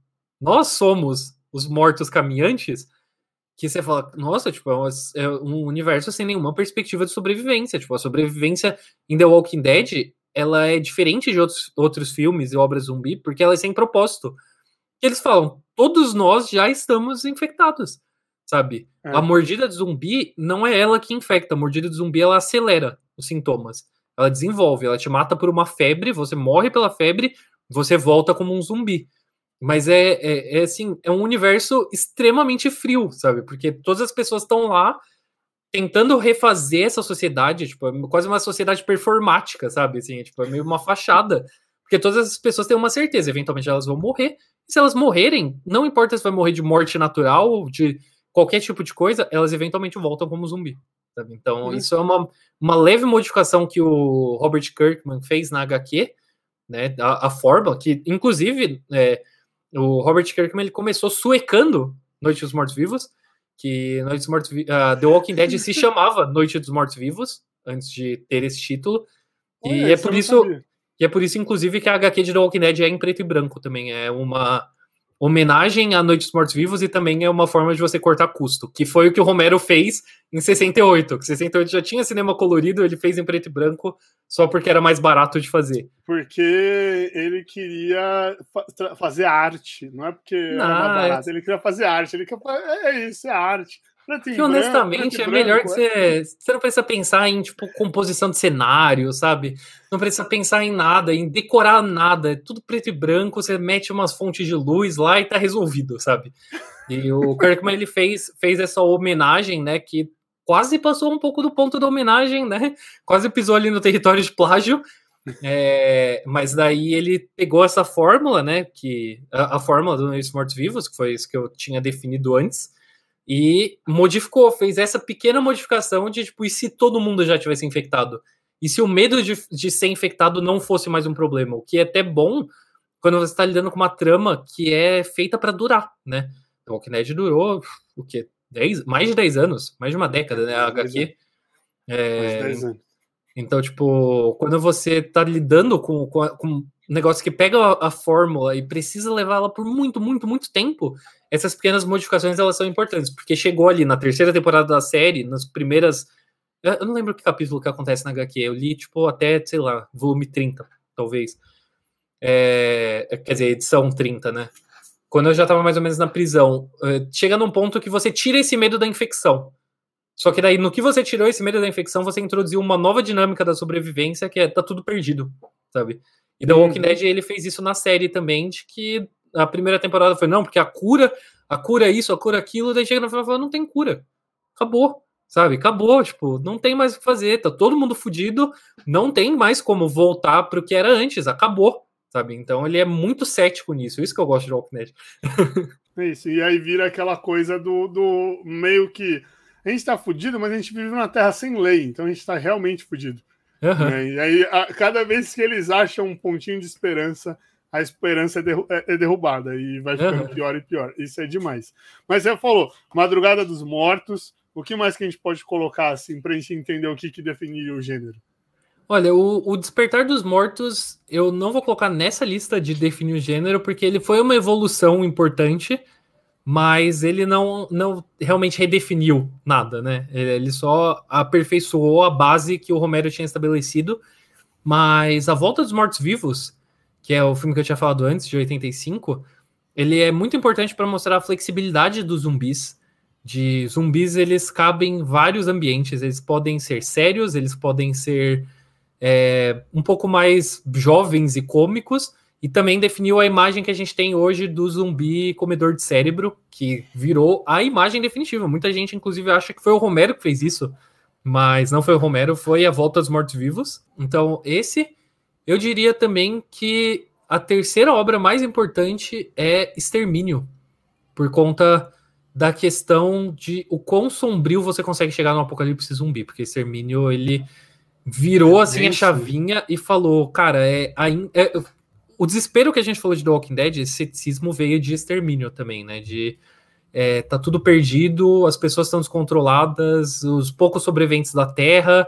nós somos os mortos caminhantes que você fala, nossa, tipo, é, é um universo sem nenhuma perspectiva de sobrevivência. Tipo, a sobrevivência em The Walking Dead, ela é diferente de outros, outros filmes e obras zumbi, porque ela é sem propósito. Eles falam, todos nós já estamos infectados, sabe? É. A mordida de zumbi não é ela que infecta, a mordida de zumbi ela acelera os sintomas. Ela desenvolve, ela te mata por uma febre, você morre pela febre, você volta como um zumbi. Mas é, é, é, assim, é um universo extremamente frio, sabe? Porque todas as pessoas estão lá tentando refazer essa sociedade, tipo, é quase uma sociedade performática, sabe? Assim, é, tipo, é meio uma fachada. Porque todas as pessoas têm uma certeza, eventualmente elas vão morrer. E se elas morrerem, não importa se vai morrer de morte natural, de qualquer tipo de coisa, elas eventualmente voltam como zumbi. Sabe? Então, uhum. isso é uma, uma leve modificação que o Robert Kirkman fez na HQ, né? A, a forma, que, inclusive, é, o Robert Kirkman ele começou suecando Noite dos Mortos Vivos, que Noite dos Mortos uh, The Walking Dead se chamava Noite dos Mortos Vivos antes de ter esse título. e é por isso e é por isso inclusive que a HQ de The Walking Dead é em preto e branco também, é uma homenagem à Noite dos Mortos Vivos e também é uma forma de você cortar custo, que foi o que o Romero fez em 68. Que 68 já tinha cinema colorido, ele fez em preto e branco só porque era mais barato de fazer. Porque ele queria fa fazer arte, não é porque não, era mais barato, ele queria fazer arte, ele queria é isso, é arte. Que honestamente branco, é melhor branco, que é. você. Você não precisa pensar em tipo composição de cenário, sabe? Não precisa pensar em nada, em decorar nada. É tudo preto e branco, você mete umas fontes de luz lá e tá resolvido, sabe? E o Kirkman ele fez, fez essa homenagem, né? Que quase passou um pouco do ponto da homenagem, né? Quase pisou ali no território de plágio. É, mas daí ele pegou essa fórmula, né? Que a, a fórmula do Mortos Vivos, que foi isso que eu tinha definido antes e modificou, fez essa pequena modificação de tipo, e se todo mundo já tivesse infectado? E se o medo de, de ser infectado não fosse mais um problema? O que é até bom quando você está lidando com uma trama que é feita para durar, né? O Walking Dead durou o quê? 10, mais de 10 anos, mais de uma década, né? A HQ. É, então, tipo, quando você está lidando com, com, com, negócio que pega a, a fórmula e precisa levá-la por muito, muito, muito tempo, essas pequenas modificações elas são importantes, porque chegou ali na terceira temporada da série, nas primeiras. Eu não lembro que capítulo que acontece na HQ, eu li, tipo, até, sei lá, volume 30, talvez. É, quer dizer, edição 30, né? Quando eu já tava mais ou menos na prisão, é, chega num ponto que você tira esse medo da infecção. Só que daí, no que você tirou esse medo da infecção, você introduziu uma nova dinâmica da sobrevivência, que é tá tudo perdido, sabe? E The Walking uhum. Dead, ele fez isso na série também, de que a primeira temporada foi, não, porque a cura, a cura é isso, a cura é aquilo, daí chega no final e fala, não tem cura. Acabou, sabe? Acabou, tipo, não tem mais o que fazer, tá todo mundo fudido, não tem mais como voltar pro que era antes, acabou, sabe? Então ele é muito cético nisso, isso que eu gosto de Walking Dead. É isso, e aí vira aquela coisa do, do meio que a gente tá fudido, mas a gente vive numa terra sem lei, então a gente tá realmente fudido. Uhum. Né? E aí, a, cada vez que eles acham um pontinho de esperança, a esperança é, derru é, é derrubada e vai ficando uhum. pior e pior. Isso é demais. Mas você falou, Madrugada dos Mortos, o que mais que a gente pode colocar assim para a gente entender o que, que definiria o gênero? Olha, o, o, Despertar dos Mortos eu não vou colocar nessa lista de definir o gênero, porque ele foi uma evolução importante, mas ele não, não realmente redefiniu nada, né? Ele só aperfeiçoou a base que o Romero tinha estabelecido. Mas a Volta dos Mortos Vivos que é o filme que eu tinha falado antes, de 85, ele é muito importante para mostrar a flexibilidade dos zumbis. De zumbis, eles cabem em vários ambientes. Eles podem ser sérios, eles podem ser é, um pouco mais jovens e cômicos, e também definiu a imagem que a gente tem hoje do zumbi comedor de cérebro, que virou a imagem definitiva. Muita gente, inclusive, acha que foi o Romero que fez isso, mas não foi o Romero, foi a Volta dos Mortos-Vivos. Então, esse, eu diria também que a terceira obra mais importante é Extermínio, por conta da questão de o quão sombrio você consegue chegar no apocalipse zumbi, porque Extermínio, ele virou assim a chavinha e falou, cara, é, é, o desespero que a gente falou de The Walking Dead, esse ceticismo veio de extermínio também, né? De é, tá tudo perdido, as pessoas estão descontroladas, os poucos sobreviventes da Terra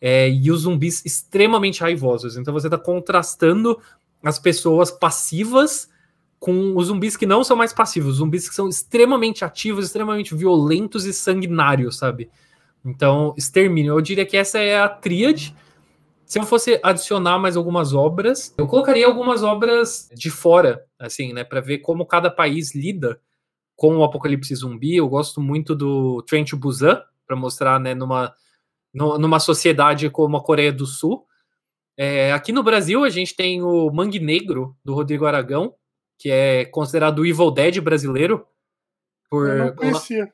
é, e os zumbis extremamente raivosos. Então você está contrastando as pessoas passivas com os zumbis que não são mais passivos, zumbis que são extremamente ativos, extremamente violentos e sanguinários, sabe? Então, extermínio. Eu diria que essa é a tríade se eu fosse adicionar mais algumas obras, eu colocaria algumas obras de fora, assim, né, para ver como cada país lida com o apocalipse zumbi. Eu gosto muito do Trent Busan para mostrar, né, numa numa sociedade como a Coreia do Sul. É, aqui no Brasil a gente tem o Mangue Negro do Rodrigo Aragão, que é considerado o Evil Dead brasileiro. Por, Eu não conhecia.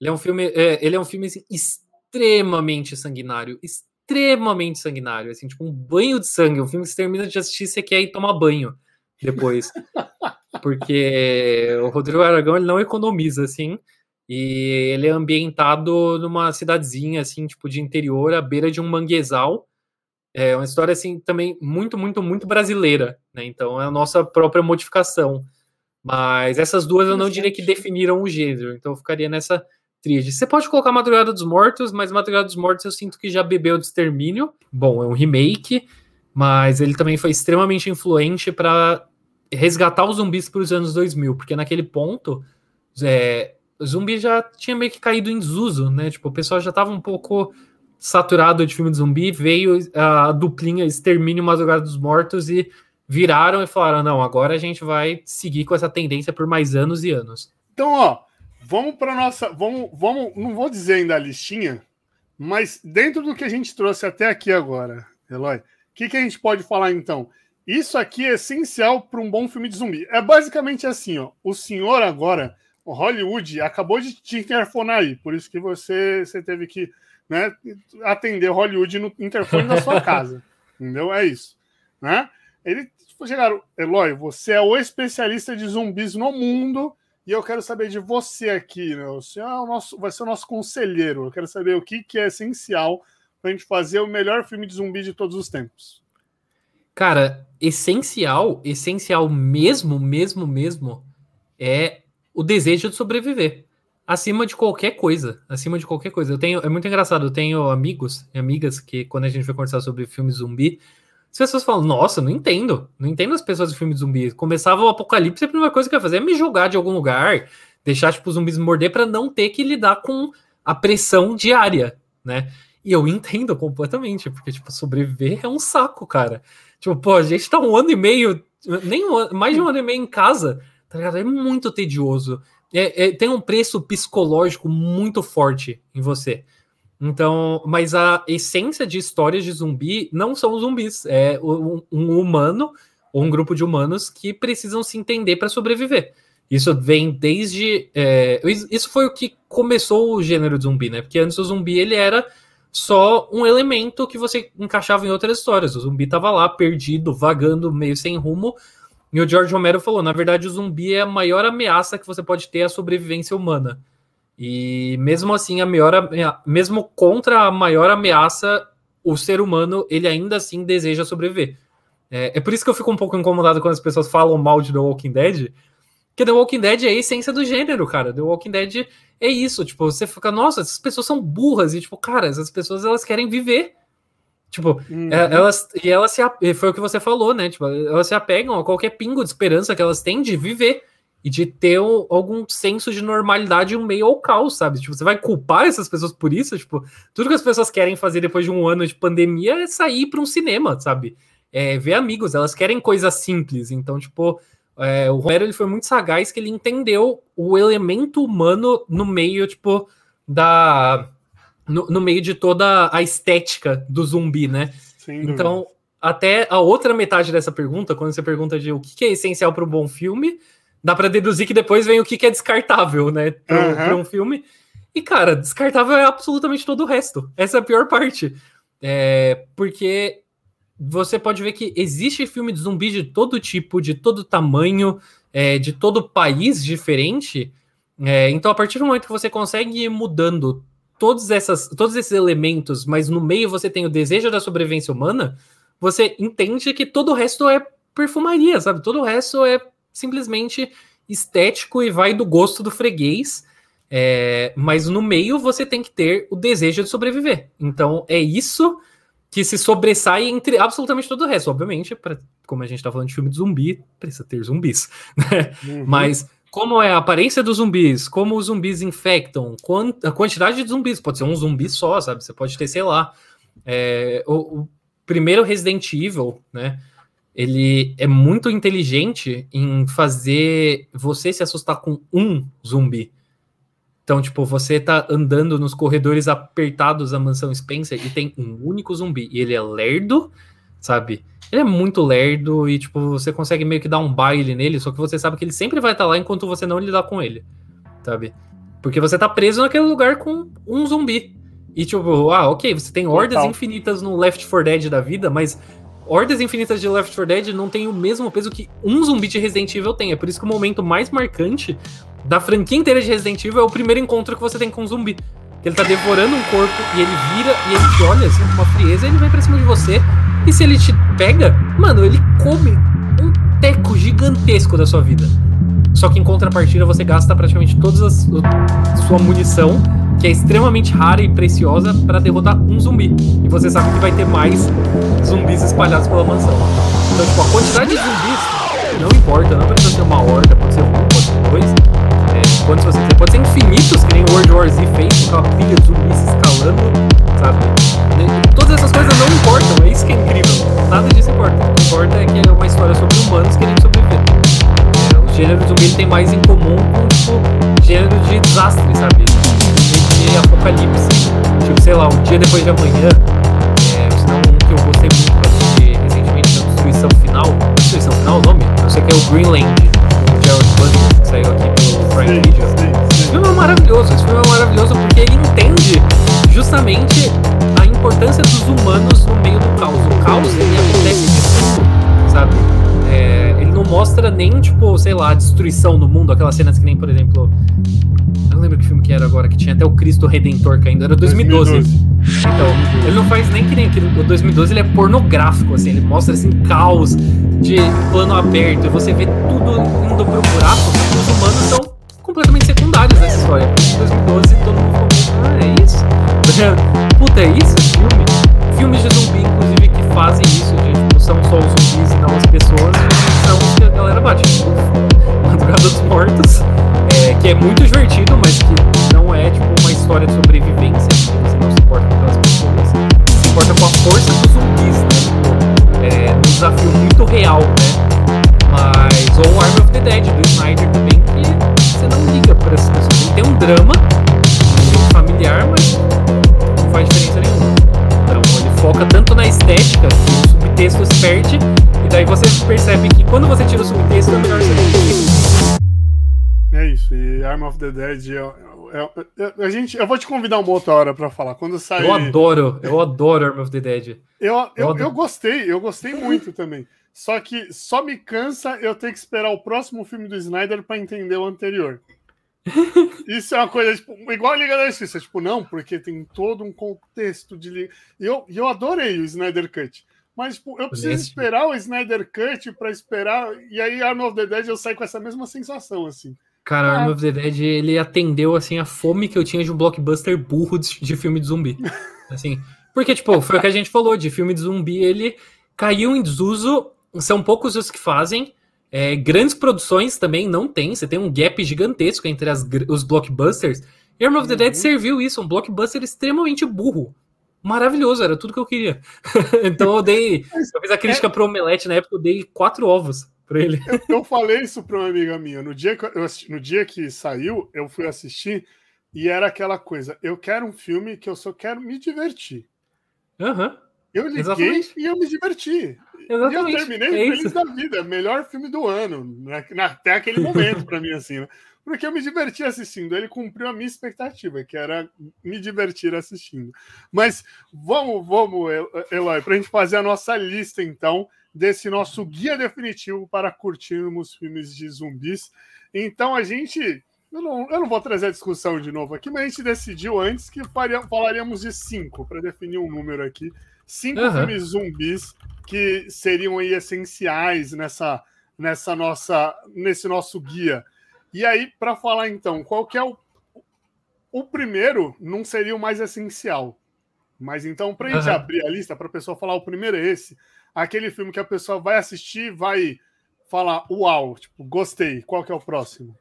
Ele é um filme, é, ele é um filme assim, extremamente sanguinário, extremamente extremamente sanguinário, assim, tipo um banho de sangue. Um filme que você termina de assistir, você quer ir tomar banho depois. Porque o Rodrigo Aragão ele não economiza, assim, e ele é ambientado numa cidadezinha, assim, tipo de interior, à beira de um manguezal. É uma história, assim, também muito, muito, muito brasileira, né? Então é a nossa própria modificação. Mas essas duas eu não diria que definiram o gênero, então eu ficaria nessa tríade. Você pode colocar Madrugada dos Mortos, mas Madrugada dos Mortos eu sinto que já bebeu de extermínio. Bom, é um remake, mas ele também foi extremamente influente para resgatar os zumbis para os anos 2000, porque naquele ponto é, zumbi já tinha meio que caído em desuso, né? Tipo, o pessoal já estava um pouco saturado de filme de zumbi, veio a duplinha Extermínio Madrugada dos Mortos e viraram e falaram: não, agora a gente vai seguir com essa tendência por mais anos e anos. Então, ó, Vamos para nossa. Vamos, vamos, não vou dizer ainda a listinha, mas dentro do que a gente trouxe até aqui agora, Eloy, o que, que a gente pode falar então? Isso aqui é essencial para um bom filme de zumbi. É basicamente assim, ó. O senhor agora, o Hollywood, acabou de te interfonar aí, por isso que você, você teve que né, atender Hollywood no interfone da sua casa. entendeu? É isso. Né? Ele chegaram, Eloy, você é o especialista de zumbis no mundo e eu quero saber de você aqui, né? O senhor é o nosso, vai ser o nosso conselheiro. Eu quero saber o que, que é essencial para a gente fazer o melhor filme de zumbi de todos os tempos. Cara, essencial, essencial mesmo, mesmo, mesmo, é o desejo de sobreviver. Acima de qualquer coisa. Acima de qualquer coisa. Eu tenho, é muito engraçado, eu tenho amigos e amigas que, quando a gente vai conversar sobre filmes zumbi, as pessoas falam, nossa, não entendo. Não entendo as pessoas de filme de zumbi. Começava o apocalipse, a primeira coisa que eu ia fazer é me jogar de algum lugar, deixar, tipo, os zumbis morder para não ter que lidar com a pressão diária, né? E eu entendo completamente, porque, tipo, sobreviver é um saco, cara. Tipo, pô, a gente tá um ano e meio, nem um mais de um ano e meio em casa, tá ligado? É muito tedioso. É, é, tem um preço psicológico muito forte em você. Então, mas a essência de histórias de zumbi não são zumbis, é um, um humano ou um grupo de humanos que precisam se entender para sobreviver. Isso vem desde. É, isso foi o que começou o gênero de zumbi, né? Porque antes o zumbi ele era só um elemento que você encaixava em outras histórias. O zumbi estava lá, perdido, vagando, meio sem rumo. E o George Romero falou: na verdade, o zumbi é a maior ameaça que você pode ter à sobrevivência humana. E mesmo assim, a maior, mesmo contra a maior ameaça, o ser humano ele ainda assim deseja sobreviver. É, é, por isso que eu fico um pouco incomodado quando as pessoas falam mal de The Walking Dead, porque The Walking Dead é a essência do gênero, cara. The Walking Dead é isso, tipo, você fica, nossa, essas pessoas são burras e tipo, cara, essas pessoas elas querem viver. Tipo, uhum. É, elas e elas se foi o que você falou, né? Tipo, elas se apegam a qualquer pingo de esperança que elas têm de viver e de ter algum senso de normalidade um meio ao caos, sabe? Tipo, você vai culpar essas pessoas por isso? Tipo, tudo que as pessoas querem fazer depois de um ano de pandemia é sair para um cinema, sabe? É, ver amigos, elas querem coisas simples. Então, tipo, é, o Romero ele foi muito sagaz que ele entendeu o elemento humano no meio, tipo, da. No, no meio de toda a estética do zumbi, né? Então, até a outra metade dessa pergunta, quando você pergunta de o que é essencial para um bom filme, dá para deduzir que depois vem o que é descartável, né, para uhum. um filme. E, cara, descartável é absolutamente todo o resto. Essa é a pior parte. É, porque você pode ver que existe filme de zumbi de todo tipo, de todo tamanho, é, de todo país diferente. É, então, a partir do momento que você consegue ir mudando todos, essas, todos esses elementos, mas no meio você tem o desejo da sobrevivência humana, você entende que todo o resto é perfumaria, sabe? Todo o resto é simplesmente estético e vai do gosto do freguês. É, mas no meio você tem que ter o desejo de sobreviver. Então é isso que se sobressai entre absolutamente todo o resto. Obviamente, pra, como a gente tá falando de filme de zumbi, precisa ter zumbis. Né? Uhum. Mas como é a aparência dos zumbis, como os zumbis infectam, a quantidade de zumbis, pode ser um zumbi só, sabe? Você pode ter, sei lá. É, o, o, primeiro Resident Evil, né? Ele é muito inteligente em fazer você se assustar com um zumbi. Então, tipo, você tá andando nos corredores apertados da mansão Spencer e tem um único zumbi. E ele é lerdo, sabe? Ele é muito lerdo e, tipo, você consegue meio que dar um baile nele, só que você sabe que ele sempre vai estar tá lá enquanto você não lidar com ele, sabe? Porque você tá preso naquele lugar com um zumbi. E, tipo, ah, ok, você tem hordas Total. infinitas no Left 4 Dead da vida, mas hordas infinitas de Left 4 Dead não tem o mesmo peso que um zumbi de Resident Evil tem. É por isso que o momento mais marcante da franquia inteira de Resident Evil é o primeiro encontro que você tem com um zumbi. Ele tá devorando um corpo e ele vira e ele te olha assim com uma frieza e ele vai pra cima de você. E se ele te pega, mano, ele come um teco gigantesco da sua vida. Só que em contrapartida você gasta praticamente toda a sua munição, que é extremamente rara e preciosa, para derrotar um zumbi. E você sabe que vai ter mais zumbis espalhados pela mansão. Então, tipo, a quantidade de zumbis não importa, não precisa ser uma horda, pode ser um, pode ser dois quantos você. Pode ser infinitos, que nem World War Z fez, com aquela pilha de zumbis escalando, sabe? Todas essas coisas não importam, é isso que é incrível. Nada disso importa. O que importa é que é uma história sobre humanos querendo sobreviver. É, o gênero zumbi tem mais em comum com, tipo, gênero de desastre, sabe? De, de apocalipse. Tipo, sei lá, um dia depois de amanhã. É, que eu gostei muito assistir recentemente da Destruição Final. Destruição Final é o nome? Eu sei que é o Greenland, com o Jared Butler, que saiu aqui Prime Video. Esse filme é maravilhoso, esse filme é maravilhoso porque ele entende justamente a importância dos humanos no meio do caos. O caos ele acontece de tudo, sabe? É, ele não mostra nem, tipo, sei lá, a destruição no mundo, aquelas cenas que nem, por exemplo. Não lembro que filme que era agora, que tinha até o Cristo Redentor caindo, era 2012. 2012. Então, ele não faz nem que nem aquele. O 2012 ele é pornográfico, assim, ele mostra assim, caos de plano aberto, e você vê tudo indo pro buraco, os humanos são completamente secundários nessa história. Em 2012 todo mundo falou, ah, é isso? Puta, é isso filme? Filmes de zumbi, inclusive, que fazem isso, de tipo, são só os zumbis e não as pessoas, são os que a galera bate. Tipo, Madrugada dos Mortos, é, que é muito divertido, mas que não é tipo uma história de sobrevivência, você não se importa com aquelas pessoas, se importa com a força dos zumbis, né? Tipo, é um desafio muito real, né? Mas, ou Arm of the Dead do Snyder também, que você não liga para essa pessoa. Tem um drama familiar, mas não faz diferença nenhuma. Então ele foca tanto na estética que o subtexto se perde, e daí você percebe que quando você tira o subtexto é melhor você É isso, e Arm of the Dead é, é, é, a gente, eu vou te convidar uma outra hora para falar. Quando sair. Eu adoro, eu adoro Arm of the Dead. Eu, eu, eu, eu gostei, eu gostei muito também. Só que só me cansa eu ter que esperar o próximo filme do Snyder para entender o anterior. Isso é uma coisa, tipo, igual a Liga da Justiça, tipo, não, porque tem todo um contexto de. Eu, eu adorei o Snyder Cut. Mas, tipo, eu preciso esperar o Snyder Cut para esperar. E aí, Arm of the Dead, eu saio com essa mesma sensação, assim. Cara, ah. Arm of the Dead, ele atendeu, assim, a fome que eu tinha de um blockbuster burro de, de filme de zumbi. assim, porque, tipo, foi o que a gente falou, de filme de zumbi, ele caiu em desuso são poucos os que fazem. É, grandes produções também não tem. Você tem um gap gigantesco entre as, os blockbusters. Arm of the Dead uhum. serviu isso, um blockbuster extremamente burro. Maravilhoso, era tudo que eu queria. então eu dei. Eu fiz a crítica é... pro Omelete na época, eu dei quatro ovos para ele. Eu, eu, falei isso para uma amiga minha. No dia, que eu, no dia que saiu, eu fui assistir e era aquela coisa: eu quero um filme que eu só quero me divertir. Uhum. Eu liguei Exatamente. e eu me diverti. Exatamente. E eu terminei é feliz isso. da vida. Melhor filme do ano. Né? Até aquele momento, para mim, assim, né? Porque eu me diverti assistindo. Ele cumpriu a minha expectativa, que era me divertir assistindo. Mas vamos, vamos, Eloy, para a gente fazer a nossa lista, então, desse nosso guia definitivo para curtirmos filmes de zumbis. Então a gente. Eu não, eu não vou trazer a discussão de novo aqui, mas a gente decidiu antes que faria, falaríamos de cinco, para definir um número aqui. Cinco uhum. filmes zumbis que seriam aí essenciais nessa, nessa nossa, nesse nosso guia. E aí, para falar então, qual que é o. O primeiro não seria o mais essencial. Mas então, para a gente uhum. abrir a lista, para a pessoa falar o primeiro é esse, aquele filme que a pessoa vai assistir, vai falar, uau, tipo, gostei. Qual que é o próximo?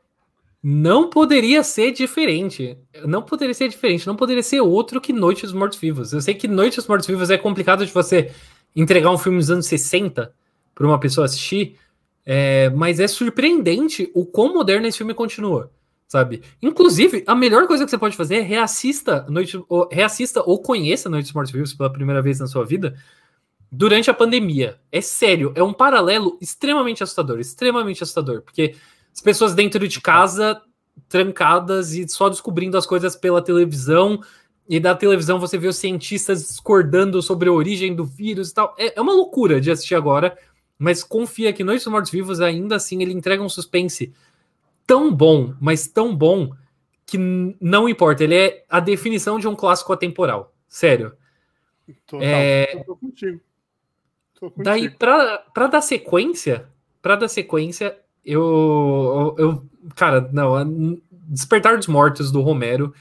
Não poderia ser diferente. Não poderia ser diferente. Não poderia ser outro que Noite dos Mortos Vivos. Eu sei que Noite dos Mortos Vivos é complicado de você entregar um filme dos anos 60 para uma pessoa assistir, é, mas é surpreendente o quão moderno esse filme continua, sabe? Inclusive, a melhor coisa que você pode fazer é reassista, Noite, ou, reassista ou conheça Noite dos Mortos Vivos pela primeira vez na sua vida, durante a pandemia. É sério, é um paralelo extremamente assustador, extremamente assustador, porque as pessoas dentro de casa, trancadas e só descobrindo as coisas pela televisão, e da televisão você vê os cientistas discordando sobre a origem do vírus e tal. É, é uma loucura de assistir agora, mas confia que Noites dos Mortos Vivos, ainda assim, ele entrega um suspense tão bom, mas tão bom, que não importa. Ele é a definição de um clássico atemporal. Sério. Total, é... eu tô contigo. Daí, para dar sequência, para dar sequência, eu, eu. Cara, não. Despertar dos Mortos do Romero,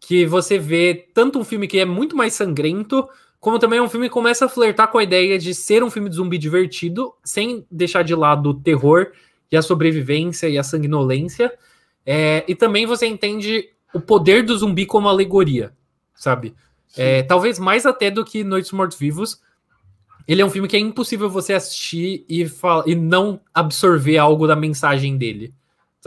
que você vê tanto um filme que é muito mais sangrento, como também é um filme que começa a flertar com a ideia de ser um filme de zumbi divertido, sem deixar de lado o terror e a sobrevivência e a sanguinolência. É, e também você entende o poder do zumbi como alegoria, sabe? É, talvez mais até do que Noites Mortos Vivos, ele é um filme que é impossível você assistir e, e não absorver algo da mensagem dele,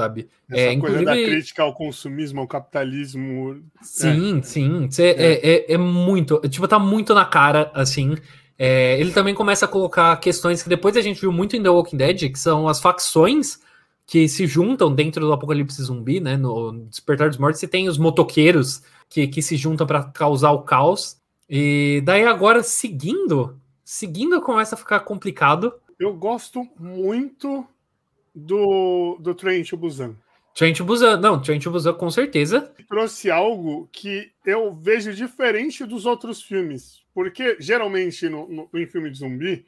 sabe? Essa é, coisa da crítica ao consumismo, ao capitalismo. Sim, é. sim. É. é. É, é, muito. Tipo, tá muito na cara, assim. É, ele também começa a colocar questões que depois a gente viu muito em The Walking Dead, que são as facções que se juntam dentro do apocalipse zumbi, né? No Despertar dos Mortos, você tem os motoqueiros que, que se juntam para causar o caos. E daí agora, seguindo Seguindo começa a ficar complicado. Eu gosto muito do, do Trent Busan. Trent Busan, não, Trent Busan com certeza. Trouxe algo que eu vejo diferente dos outros filmes. Porque geralmente no, no em filme de zumbi,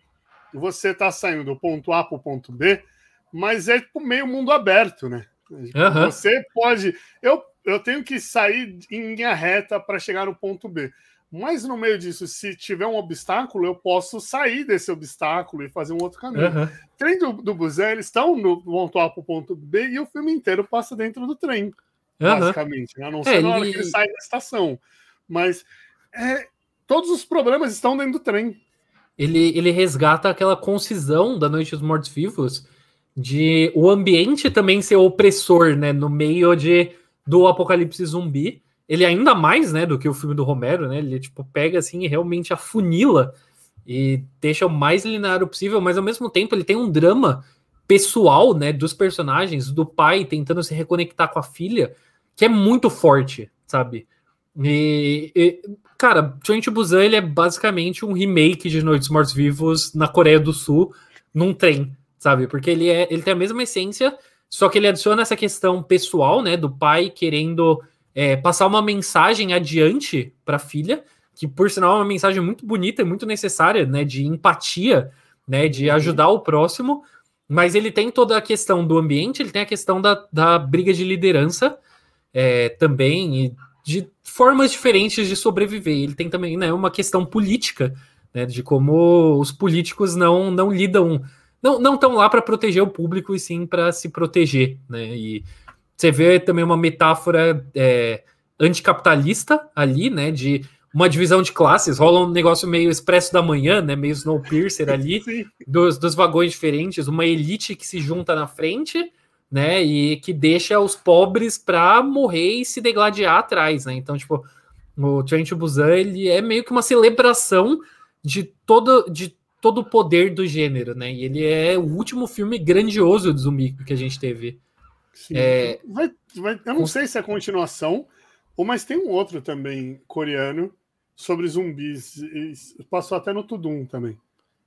você tá saindo do ponto A para o ponto B, mas é tipo, meio mundo aberto, né? Uhum. Você pode. Eu, eu tenho que sair em linha reta para chegar no ponto B. Mas no meio disso, se tiver um obstáculo, eu posso sair desse obstáculo e fazer um outro caminho. Uhum. Trem do, do Busan, eles estão no ponto A para o ponto B e o filme inteiro passa dentro do trem, uhum. basicamente. Né? A não é, ser é, na hora ele... que ele sai da estação. Mas é, todos os problemas estão dentro do trem. Ele, ele resgata aquela concisão da Noite dos Mortos-Vivos de o ambiente também ser opressor, né? No meio de, do apocalipse zumbi ele ainda mais, né, do que o filme do Romero, né? Ele tipo pega assim e realmente afunila e deixa o mais linear possível, mas ao mesmo tempo ele tem um drama pessoal, né, dos personagens, do pai tentando se reconectar com a filha, que é muito forte, sabe? E, e cara, Train Busan ele é basicamente um remake de Noites Mortos Vivos na Coreia do Sul num trem, sabe? Porque ele é, ele tem a mesma essência, só que ele adiciona essa questão pessoal, né, do pai querendo é, passar uma mensagem adiante para a filha, que por sinal é uma mensagem muito bonita e muito necessária, né, de empatia, né, de uhum. ajudar o próximo, mas ele tem toda a questão do ambiente, ele tem a questão da, da briga de liderança é, também, e de formas diferentes de sobreviver. Ele tem também né, uma questão política, né, de como os políticos não, não lidam, não estão lá para proteger o público e sim para se proteger, né, e você vê também uma metáfora é, anticapitalista ali, né? De uma divisão de classes, rola um negócio meio expresso da manhã, né? Meio Snowpiercer ali, dos, dos vagões diferentes, uma elite que se junta na frente, né? E que deixa os pobres para morrer e se degladiar atrás, né? Então, tipo, o Trent Busan, ele é meio que uma celebração de todo, de todo o poder do gênero, né? E ele é o último filme grandioso de zumbi que a gente teve. Sim. É... Vai, vai, eu não sei se é continuação, ou mas tem um outro também coreano sobre zumbis. Passou até no Tudum também.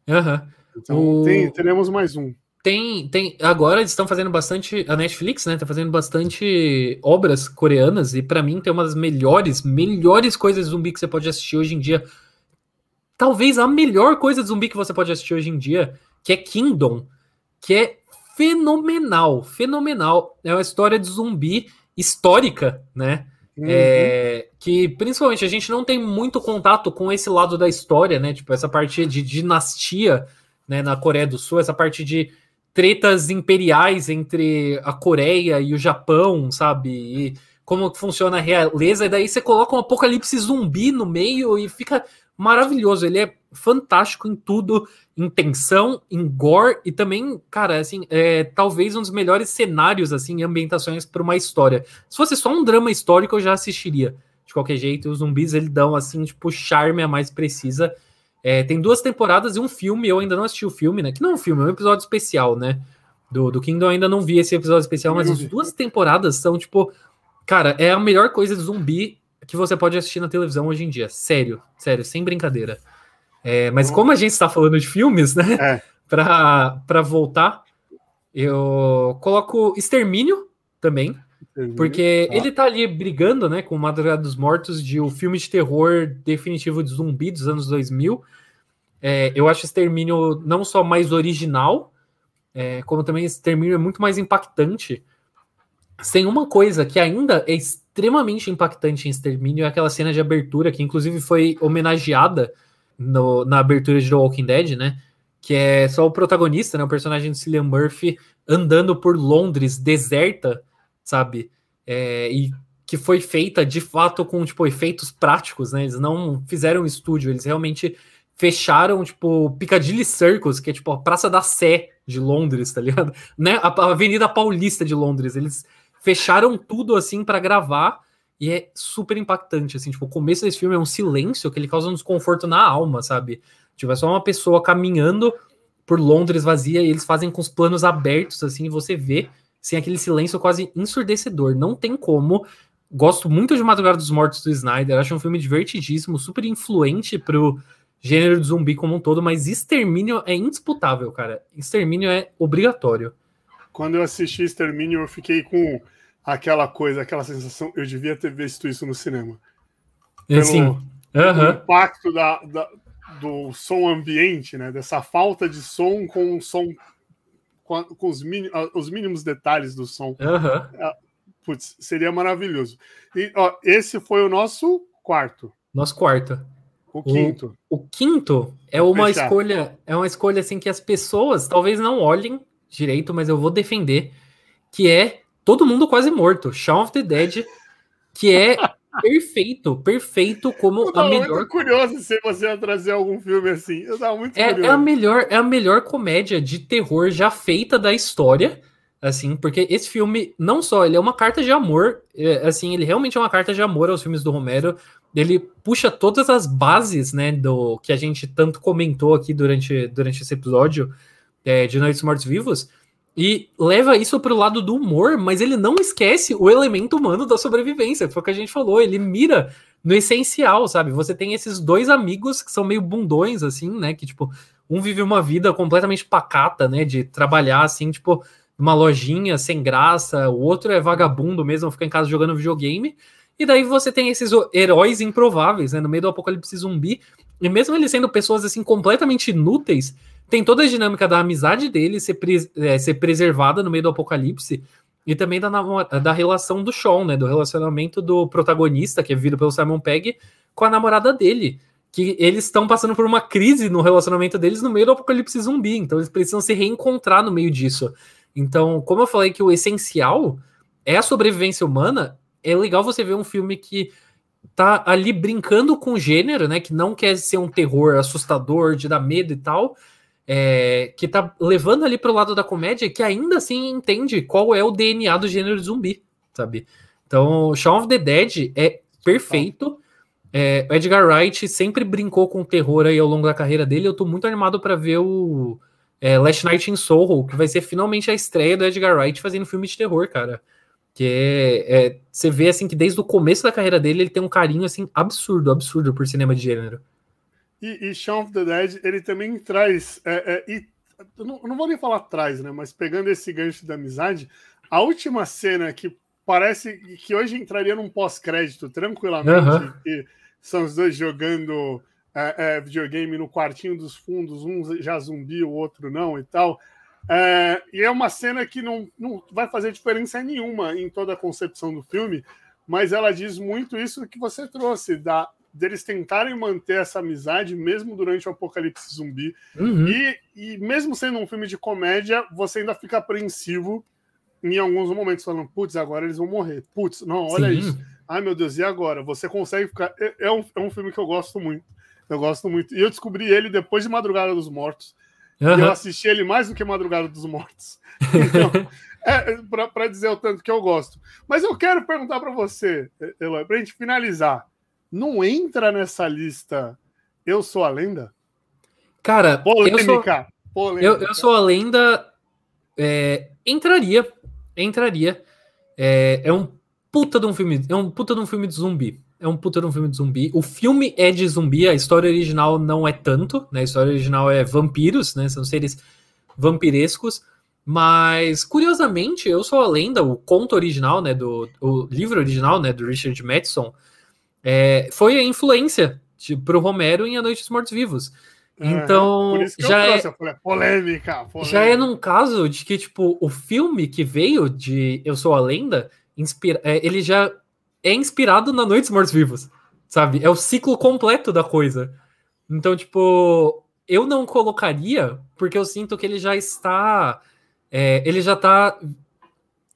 Uhum. Então o... tem, teremos mais um. Tem, tem. Agora eles estão fazendo bastante. A Netflix, né? Tá fazendo bastante obras coreanas. E para mim tem uma das melhores, melhores coisas de zumbi que você pode assistir hoje em dia. Talvez a melhor coisa de zumbi que você pode assistir hoje em dia, que é Kingdom, que é fenomenal, fenomenal. É uma história de zumbi histórica, né? Uhum. É, que principalmente a gente não tem muito contato com esse lado da história, né? Tipo, essa parte de dinastia né, na Coreia do Sul, essa parte de tretas imperiais entre a Coreia e o Japão, sabe? E como funciona a realeza, e daí você coloca um apocalipse zumbi no meio e fica maravilhoso. Ele é fantástico em tudo, em tensão, em gore e também, cara, assim, é talvez um dos melhores cenários, assim, ambientações para uma história. Se fosse só um drama histórico, eu já assistiria. De qualquer jeito, os zumbis eles dão assim, tipo, charme a mais precisa é, tem duas temporadas e um filme, eu ainda não assisti o filme, né? Que não é um filme, é um episódio especial, né? Do, do Kingdom eu ainda não vi esse episódio especial, mas as duas temporadas são, tipo, cara, é a melhor coisa de zumbi que você pode assistir na televisão hoje em dia. Sério, sério, sem brincadeira. É, mas como a gente está falando de filmes, né? É. Pra voltar, eu coloco Extermínio também. Porque ah. ele tá ali brigando, né, com Madrugada dos Mortos, de o um filme de terror definitivo de zumbi dos anos 2000. É, eu acho Extermínio não só mais original, é, como também Extermínio é muito mais impactante. Sem uma coisa que ainda é extremamente impactante em Extermínio é aquela cena de abertura, que inclusive foi homenageada no, na abertura de The Walking Dead, né? Que é só o protagonista, né? O personagem de Cillian Murphy andando por Londres, deserta, sabe? É, e que foi feita de fato com tipo efeitos práticos, né? Eles não fizeram estúdio, eles realmente fecharam tipo Piccadilly Circus, que é tipo a Praça da Sé de Londres, tá ligado? Né? A, a Avenida Paulista de Londres. Eles fecharam tudo assim para gravar e é super impactante, assim, tipo, o começo desse filme é um silêncio que ele causa um desconforto na alma, sabe? Tipo, é só uma pessoa caminhando por Londres vazia e eles fazem com os planos abertos, assim, e você vê sem aquele silêncio quase ensurdecedor. Não tem como. Gosto muito de Madrugada dos Mortos do Snyder, acho um filme divertidíssimo, super influente pro gênero de zumbi como um todo, mas Extermínio é indisputável, cara. Extermínio é obrigatório. Quando eu assisti Extermínio, eu fiquei com aquela coisa, aquela sensação, eu devia ter visto isso no cinema. Pelo, Sim. Uhum. impacto da, da, do som ambiente, né? Dessa falta de som com som com, com os, mínimos, os, mínimos detalhes do som. Uhum. Putz, seria maravilhoso. E ó, esse foi o nosso quarto. Nosso quarto. O quinto. O, o quinto é uma Fechar. escolha, é uma escolha assim que as pessoas talvez não olhem direito, mas eu vou defender, que é todo mundo quase morto. Shaun of the Dead, que é perfeito, perfeito como eu a melhor. Muito curioso se você ia trazer algum filme assim. Eu tava muito é, curioso. É a melhor, é a melhor comédia de terror já feita da história, assim, porque esse filme não só ele é uma carta de amor, é, assim, ele realmente é uma carta de amor aos filmes do Romero. Ele puxa todas as bases, né, do que a gente tanto comentou aqui durante, durante esse episódio é, de Noites Mortos Vivos e leva isso para o lado do humor, mas ele não esquece o elemento humano da sobrevivência. Foi o que a gente falou. Ele mira no essencial, sabe? Você tem esses dois amigos que são meio bundões, assim, né? Que, tipo, um vive uma vida completamente pacata, né? De trabalhar, assim, tipo, numa lojinha sem graça. O outro é vagabundo mesmo, fica em casa jogando videogame. E daí você tem esses heróis improváveis, né? No meio do apocalipse zumbi. E mesmo eles sendo pessoas, assim, completamente inúteis tem toda a dinâmica da amizade dele ser, pre é, ser preservada no meio do apocalipse e também da, da relação do Sean, né? Do relacionamento do protagonista, que é vivido pelo Simon Pegg, com a namorada dele. Que eles estão passando por uma crise no relacionamento deles no meio do apocalipse zumbi. Então eles precisam se reencontrar no meio disso. Então, como eu falei que o essencial é a sobrevivência humana, é legal você ver um filme que tá ali brincando com o gênero, né? Que não quer ser um terror assustador, de dar medo e tal, é, que tá levando ali pro lado da comédia, que ainda assim entende qual é o DNA do gênero zumbi, sabe? Então, Shaun of the Dead é perfeito. É, Edgar Wright sempre brincou com o terror aí ao longo da carreira dele. Eu tô muito animado para ver o é, Last Night in Soho, que vai ser finalmente a estreia do Edgar Wright fazendo filme de terror, cara. Que é, é, você vê assim que desde o começo da carreira dele ele tem um carinho assim absurdo, absurdo por cinema de gênero. E, e Shaun of the Dead ele também traz é, é, e não, não vou nem falar traz, né? Mas pegando esse gancho da amizade, a última cena que parece que hoje entraria num pós-crédito tranquilamente, uhum. que são os dois jogando é, é, videogame no quartinho dos fundos, um já zumbi, o outro não e tal. É, e é uma cena que não, não vai fazer diferença nenhuma em toda a concepção do filme, mas ela diz muito isso que você trouxe, da, deles tentarem manter essa amizade mesmo durante o apocalipse zumbi. Uhum. E, e mesmo sendo um filme de comédia, você ainda fica apreensivo em alguns momentos, falando, putz, agora eles vão morrer. Putz, não, olha Sim. isso. Ai, meu Deus, e agora? Você consegue ficar. É, é, um, é um filme que eu gosto muito. Eu gosto muito. E eu descobri ele depois de Madrugada dos Mortos. Uhum. Eu assisti ele mais do que Madrugada dos Mortos. Então, é, para dizer o tanto que eu gosto. Mas eu quero perguntar para você, Eloy, para a gente finalizar. Não entra nessa lista Eu Sou a Lenda? Cara, polêmica. Eu sou, polêmica. Eu, eu sou a lenda. É, entraria. Entraria. É, é um puta de um filme. É um puta de um filme de zumbi é um puta de um filme de zumbi. O filme é de zumbi, a história original não é tanto, né? A história original é vampiros, né? São seres vampirescos. Mas, curiosamente, Eu Sou a Lenda, o conto original, né? Do, o livro original, né? Do Richard Madison, é, foi a influência de, pro Romero em A Noite dos Mortos Vivos. Então, já é, falei, polêmica, polêmica, Já é num caso de que, tipo, o filme que veio de Eu Sou a Lenda, inspira, é, ele já é inspirado na Noite dos Mortos Vivos, sabe? É o ciclo completo da coisa. Então, tipo, eu não colocaria, porque eu sinto que ele já está. É, ele já tá.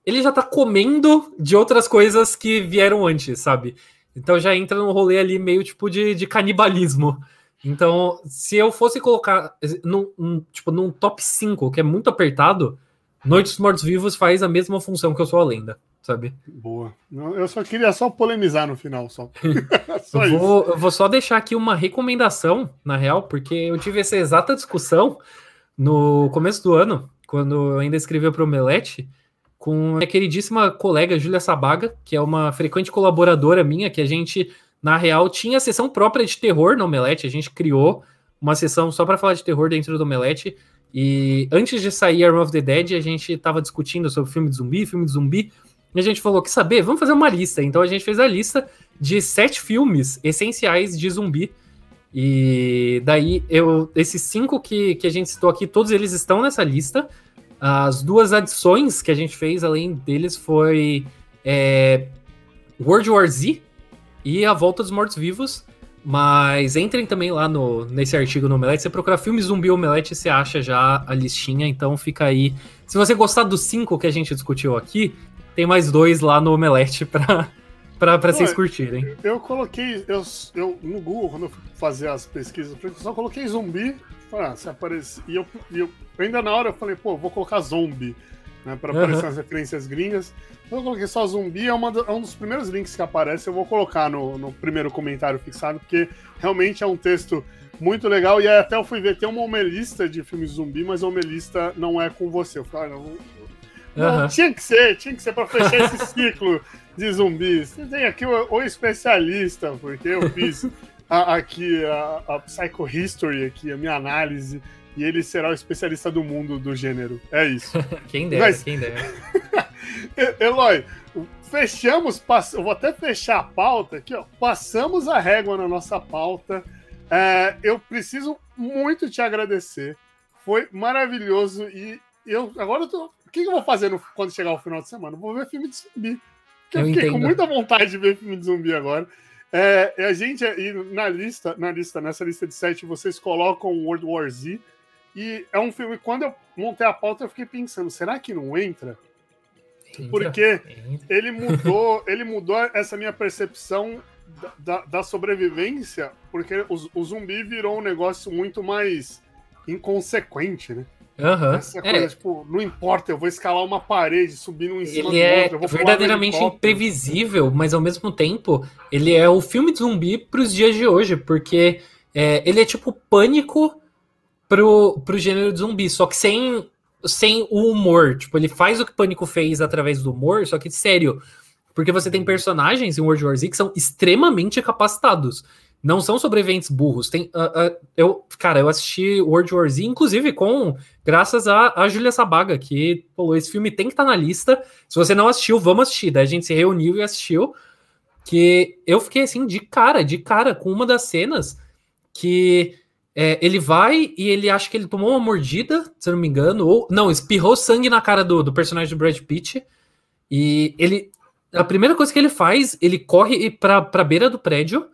Ele já tá comendo de outras coisas que vieram antes, sabe? Então já entra num rolê ali meio tipo de, de canibalismo. Então, se eu fosse colocar num, tipo, num top 5, que é muito apertado, Noite dos Mortos Vivos faz a mesma função que eu sou a lenda sabe? Boa. Eu só queria só polemizar no final, só. só eu, vou, eu, vou, só deixar aqui uma recomendação, na real, porque eu tive essa exata discussão no começo do ano, quando eu ainda escrevia para o Omelete, com minha queridíssima colega Júlia Sabaga, que é uma frequente colaboradora minha, que a gente, na real, tinha sessão própria de terror no Omelete, a gente criou uma sessão só para falar de terror dentro do Omelete, e antes de sair Arm of the Dead, a gente estava discutindo sobre filme de zumbi, filme de zumbi, e a gente falou que saber, vamos fazer uma lista. Então a gente fez a lista de sete filmes essenciais de zumbi. E daí eu esses cinco que, que a gente citou aqui, todos eles estão nessa lista. As duas adições que a gente fez além deles foi é, World War Z e A Volta dos Mortos Vivos. Mas entrem também lá no, nesse artigo no Omelete. Você procurar filme zumbi Omelete, você acha já a listinha. Então fica aí. Se você gostar dos cinco que a gente discutiu aqui, tem mais dois lá no Omelete pra, pra, pra vocês curtirem. Eu coloquei, eu, eu, no Google, quando eu fui fazer as pesquisas, eu só coloquei zumbi, ah, se aparece. E eu, eu, ainda na hora eu falei, pô, vou colocar zombie, né, pra aparecer uhum. as referências gringas. Então eu coloquei só zumbi, é, uma, é um dos primeiros links que aparece, eu vou colocar no, no primeiro comentário fixado, porque realmente é um texto muito legal. E aí até eu fui ver, tem uma omelista de filmes zumbi, mas a omelista não é com você. Eu falei, ah, não, Uhum. Tinha que ser, tinha que ser para fechar esse ciclo de zumbis. Tem aqui o, o especialista, porque eu fiz a, aqui a, a Psycho History, aqui, a minha análise, e ele será o especialista do mundo do gênero. É isso. quem dera, Mas... quem dera. Eloy, fechamos, pass... eu vou até fechar a pauta aqui, ó. Passamos a régua na nossa pauta. É, eu preciso muito te agradecer. Foi maravilhoso e eu agora eu tô o que, eu vou fazer no, quando chegar o final de semana? Vou ver filme de zumbi. Eu, eu fiquei entendo. com muita vontade de ver filme de zumbi agora. É, a gente, na lista, na lista, nessa lista de sete, vocês colocam World War Z. E é um filme, quando eu montei a pauta, eu fiquei pensando, será que não entra? Porque ele mudou, ele mudou essa minha percepção da, da, da sobrevivência, porque o, o, zumbi virou um negócio muito mais inconsequente, né? Uhum. Essa coisa, É, tipo, não importa, eu vou escalar uma parede, subir em cima ele do é outro, verdadeiramente imprevisível, mas ao mesmo tempo, ele é o filme de zumbi pros dias de hoje, porque é, ele é tipo pânico pro, pro gênero de zumbi, só que sem, sem o humor. Tipo, ele faz o que Pânico fez através do humor, só que sério. Porque você tem personagens em World War Z que são extremamente capacitados. Não são sobreviventes burros. Tem, ah, ah, eu, cara, eu assisti World War Z, inclusive com graças a, a Júlia Sabaga, que falou: esse filme tem que estar na lista. Se você não assistiu, vamos assistir. Daí a gente se reuniu e assistiu. Que eu fiquei assim, de cara, de cara, com uma das cenas que é, ele vai e ele acha que ele tomou uma mordida, se eu não me engano, ou não, espirrou sangue na cara do, do personagem do Brad Pitt. E ele. A primeira coisa que ele faz, ele corre pra, pra beira do prédio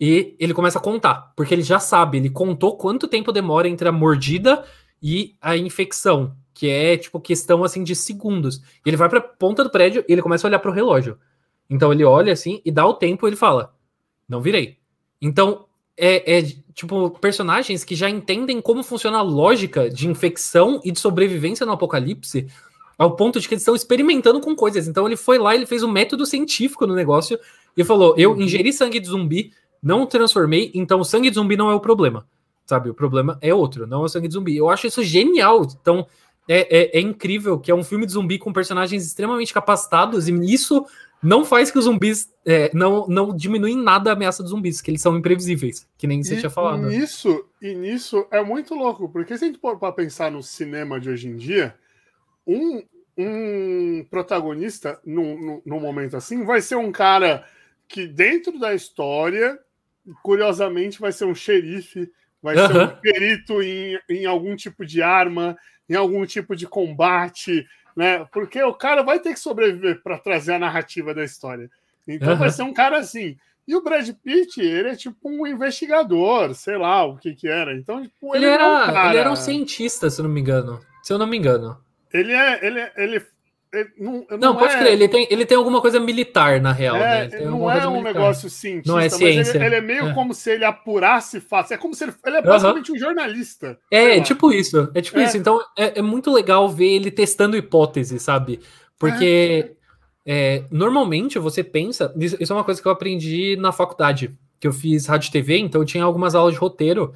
e ele começa a contar, porque ele já sabe, ele contou quanto tempo demora entre a mordida e a infecção, que é tipo questão assim de segundos. E ele vai pra ponta do prédio e ele começa a olhar pro relógio. Então ele olha assim e dá o tempo e ele fala: Não virei. Então é, é, tipo personagens que já entendem como funciona a lógica de infecção e de sobrevivência no apocalipse, ao ponto de que eles estão experimentando com coisas. Então ele foi lá, ele fez um método científico no negócio e falou: Eu Uhum. ingeri sangue de zumbi, não transformei, então o sangue de zumbi não é o problema. Sabe? O problema é outro, não é o sangue de zumbi. Eu acho isso genial. Então é, é, é incrível que é um filme de zumbi com personagens extremamente capacitados e isso não faz que os zumbis é, não, não diminui em nada a ameaça dos zumbis, que eles são imprevisíveis, que nem você E tinha falado. Nisso, e nisso é muito louco, porque se a gente for para pensar no cinema de hoje em dia, um, um protagonista num, num, num momento assim vai ser um cara que dentro da história, curiosamente, vai ser um xerife, vai ser um perito em, em algum tipo de arma, em algum tipo de combate, né? Porque o cara vai ter que sobreviver para trazer a narrativa da história. Então vai ser um cara assim. E o Brad Pitt, ele é tipo um investigador, sei lá o que que era. Então, tipo, Ele não é um era, cara- ele era um cientista, se eu não me engano. Se eu não me engano. Ele é. Ele, é- ele, ele não, Não, pode é, crer, ele tem, ele tem alguma coisa militar, na real, é, né? Não é um militar. negócio cientista, Não é mas ciência. ele, ele é meio É. como se ele apurasse fatos. É como se ele, ele é basicamente um jornalista. É, lá. tipo isso. É tipo É. isso. Então é, é muito legal ver ele testando hipóteses, sabe? Porque é, normalmente você pensa. Isso isso é uma coisa que eu aprendi na faculdade, que eu fiz rádio e TV, então eu tinha algumas aulas de roteiro.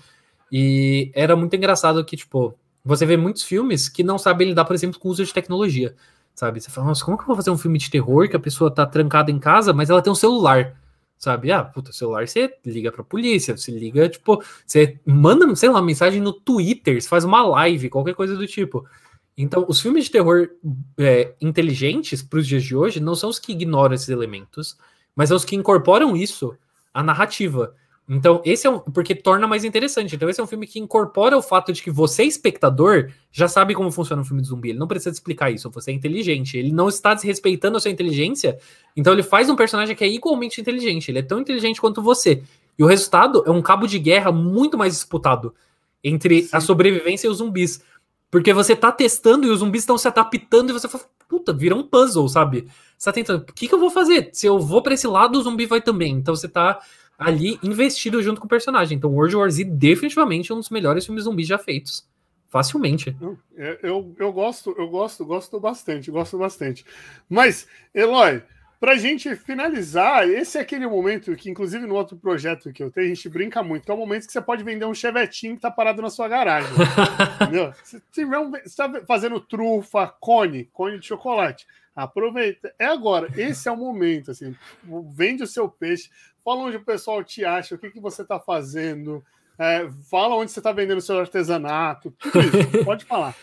E era muito engraçado que, tipo, você vê muitos filmes que não sabem lidar, por exemplo, com o uso de tecnologia. Sabe? Você fala, nossa, como que eu vou fazer um filme de terror que a pessoa tá trancada em casa, mas ela tem um celular? Sabe? Ah, puta, celular você liga pra polícia, você liga, tipo, você manda, sei lá, mensagem no Twitter, você faz uma live, qualquer coisa do tipo. Então, os filmes de terror é, inteligentes para os dias de hoje não são os que ignoram esses elementos, mas são os que incorporam isso à narrativa. Então, esse é um. Porque torna mais interessante. Então, esse é um filme que incorpora o fato de que você, espectador, já sabe como funciona um filme de zumbi. Ele não precisa explicar isso. Você é inteligente. Ele não está desrespeitando a sua inteligência. Então, ele faz um personagem que é igualmente inteligente. Ele é tão inteligente quanto você. E o resultado é um cabo de guerra muito mais disputado entre Sim. a sobrevivência e os zumbis. Porque você tá testando e os zumbis estão se adaptando e você fala, puta, vira um puzzle, sabe? Você tá tentando, o que, que eu vou fazer? Se eu vou pra esse lado, o zumbi vai também. Então você tá ali investido junto com o personagem. Então World War Z definitivamente é um dos melhores filmes zumbis já feitos. Facilmente. Não, é- Eu, eu gosto, eu gosto, gosto bastante, gosto bastante. Mas, Eloy, pra gente finalizar, esse é aquele momento que, inclusive, no outro projeto que eu tenho, a gente brinca muito, que é o momento que você pode vender um chevetinho que tá parado na sua garagem. entendeu? Um, você tá fazendo trufa, cone, cone de chocolate. Aproveita. É agora. Esse é o momento. Assim, vende o seu peixe. Fala onde o pessoal te acha, o que, que você está fazendo. é, fala onde você está vendendo o seu artesanato. Tudo isso. Pode falar.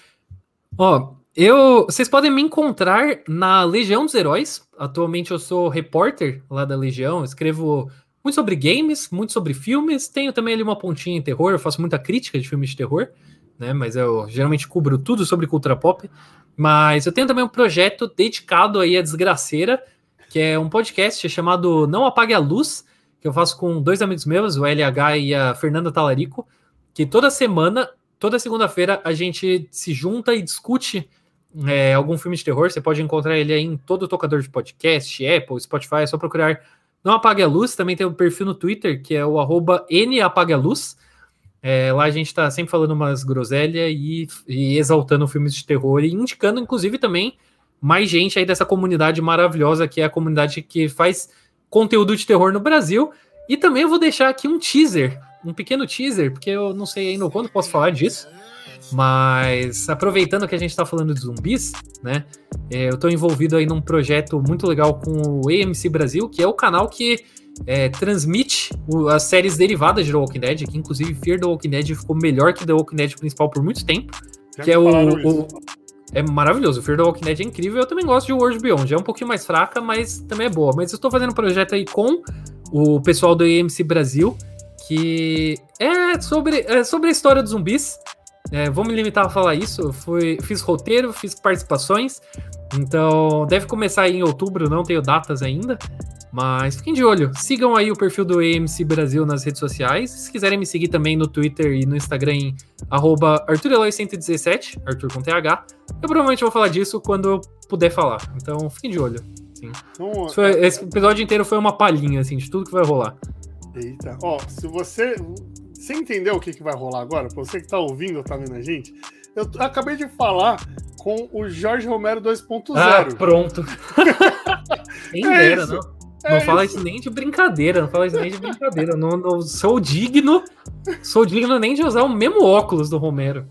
Ó, eu, vocês podem me encontrar na Legião dos Heróis. Atualmente eu sou repórter lá da Legião, escrevo muito sobre games, muito sobre filmes. Tenho também ali uma pontinha em terror, eu faço muita crítica de filmes de terror, né? Mas eu geralmente cubro tudo sobre cultura pop. Mas eu tenho também um projeto dedicado aí à desgraceira, que é um podcast chamado Não Apague a Luz, que eu faço com dois amigos meus, o LH e a Fernanda Talarico, que toda semana, toda segunda-feira, a gente se junta e discute é, algum filme de terror. Você pode encontrar ele em todo tocador de podcast, Apple, Spotify, é só procurar Não Apague a Luz. Também tem o perfil no Twitter, que é o arroba NApagueAluz. É, lá a gente tá sempre falando umas groselhas e, e, exaltando filmes de terror e indicando, inclusive, também mais gente aí dessa comunidade maravilhosa que é a comunidade que faz conteúdo de terror no Brasil. E também eu vou deixar aqui um teaser, um pequeno teaser, porque eu não sei ainda quando posso falar disso. Mas aproveitando que a gente está falando de zumbis, né? É, eu estou envolvido aí num projeto muito legal com o AMC Brasil, que é o canal que é, transmite o, as séries derivadas de The Walking Dead, que inclusive Fear the Walking Dead ficou melhor que The Walking Dead principal por muito tempo. Já que é o, o, É maravilhoso. O Fear the Walking Dead é incrível. Eu também gosto de World Beyond. É um pouquinho mais fraca, mas também é boa. Mas eu estou fazendo um projeto aí com o pessoal do AMC Brasil, que é sobre, é sobre a história dos zumbis. É, vou me limitar a falar isso. Eu fui, fiz roteiro, fiz participações. Então, deve começar em outubro, não tenho datas ainda. Mas fiquem de olho. Sigam aí o perfil do AMC Brasil nas redes sociais. Se quiserem me seguir também no Twitter e no Instagram em ArthurEloy117, Arthur com TH. Eu provavelmente vou falar disso quando eu puder falar. Então fiquem de olho. Então, foi, é, esse episódio inteiro foi uma palhinha assim, de tudo que vai rolar. Eita, ó, se você. Você entendeu o que, que vai rolar agora? Você que tá ouvindo ou tá vendo a gente, eu acabei de falar com o Jorge Romero 2.0. Ah, pronto. Nem é dera, não. É não fala isso. nem de brincadeira, não fala isso nem de brincadeira. Não, não, sou digno, sou digno nem de usar o mesmo óculos do Romero.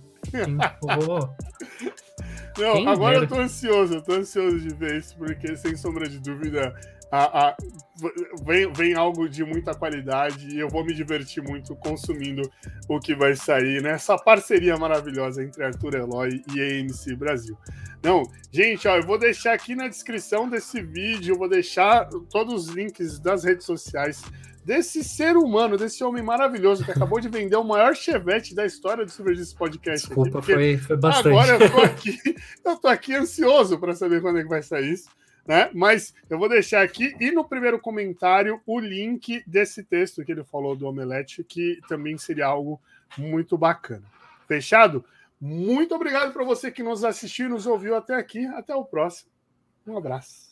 Não, Quem agora dera. eu tô ansioso, eu tô ansioso de ver isso, porque sem sombra de dúvida a, a, vem, vem algo de muita qualidade e eu vou me divertir muito consumindo o que vai sair nessa parceria maravilhosa entre Arthur Eloy e AMC Brasil. Não, gente, ó, eu vou deixar aqui na descrição desse vídeo, vou deixar todos os links das redes sociais desse ser humano, desse homem maravilhoso que acabou de vender o maior chevette da história do Supergiz Podcast. Desculpa, aqui, foi, foi bastante. Agora eu tô aqui, eu tô aqui ansioso para saber quando é que vai sair isso né? Mas eu vou deixar aqui e no primeiro comentário o link desse texto que ele falou do Omelete, que também seria algo muito bacana. Fechado? Muito obrigado para você que nos assistiu e nos ouviu até aqui. Até o próximo. Um abraço.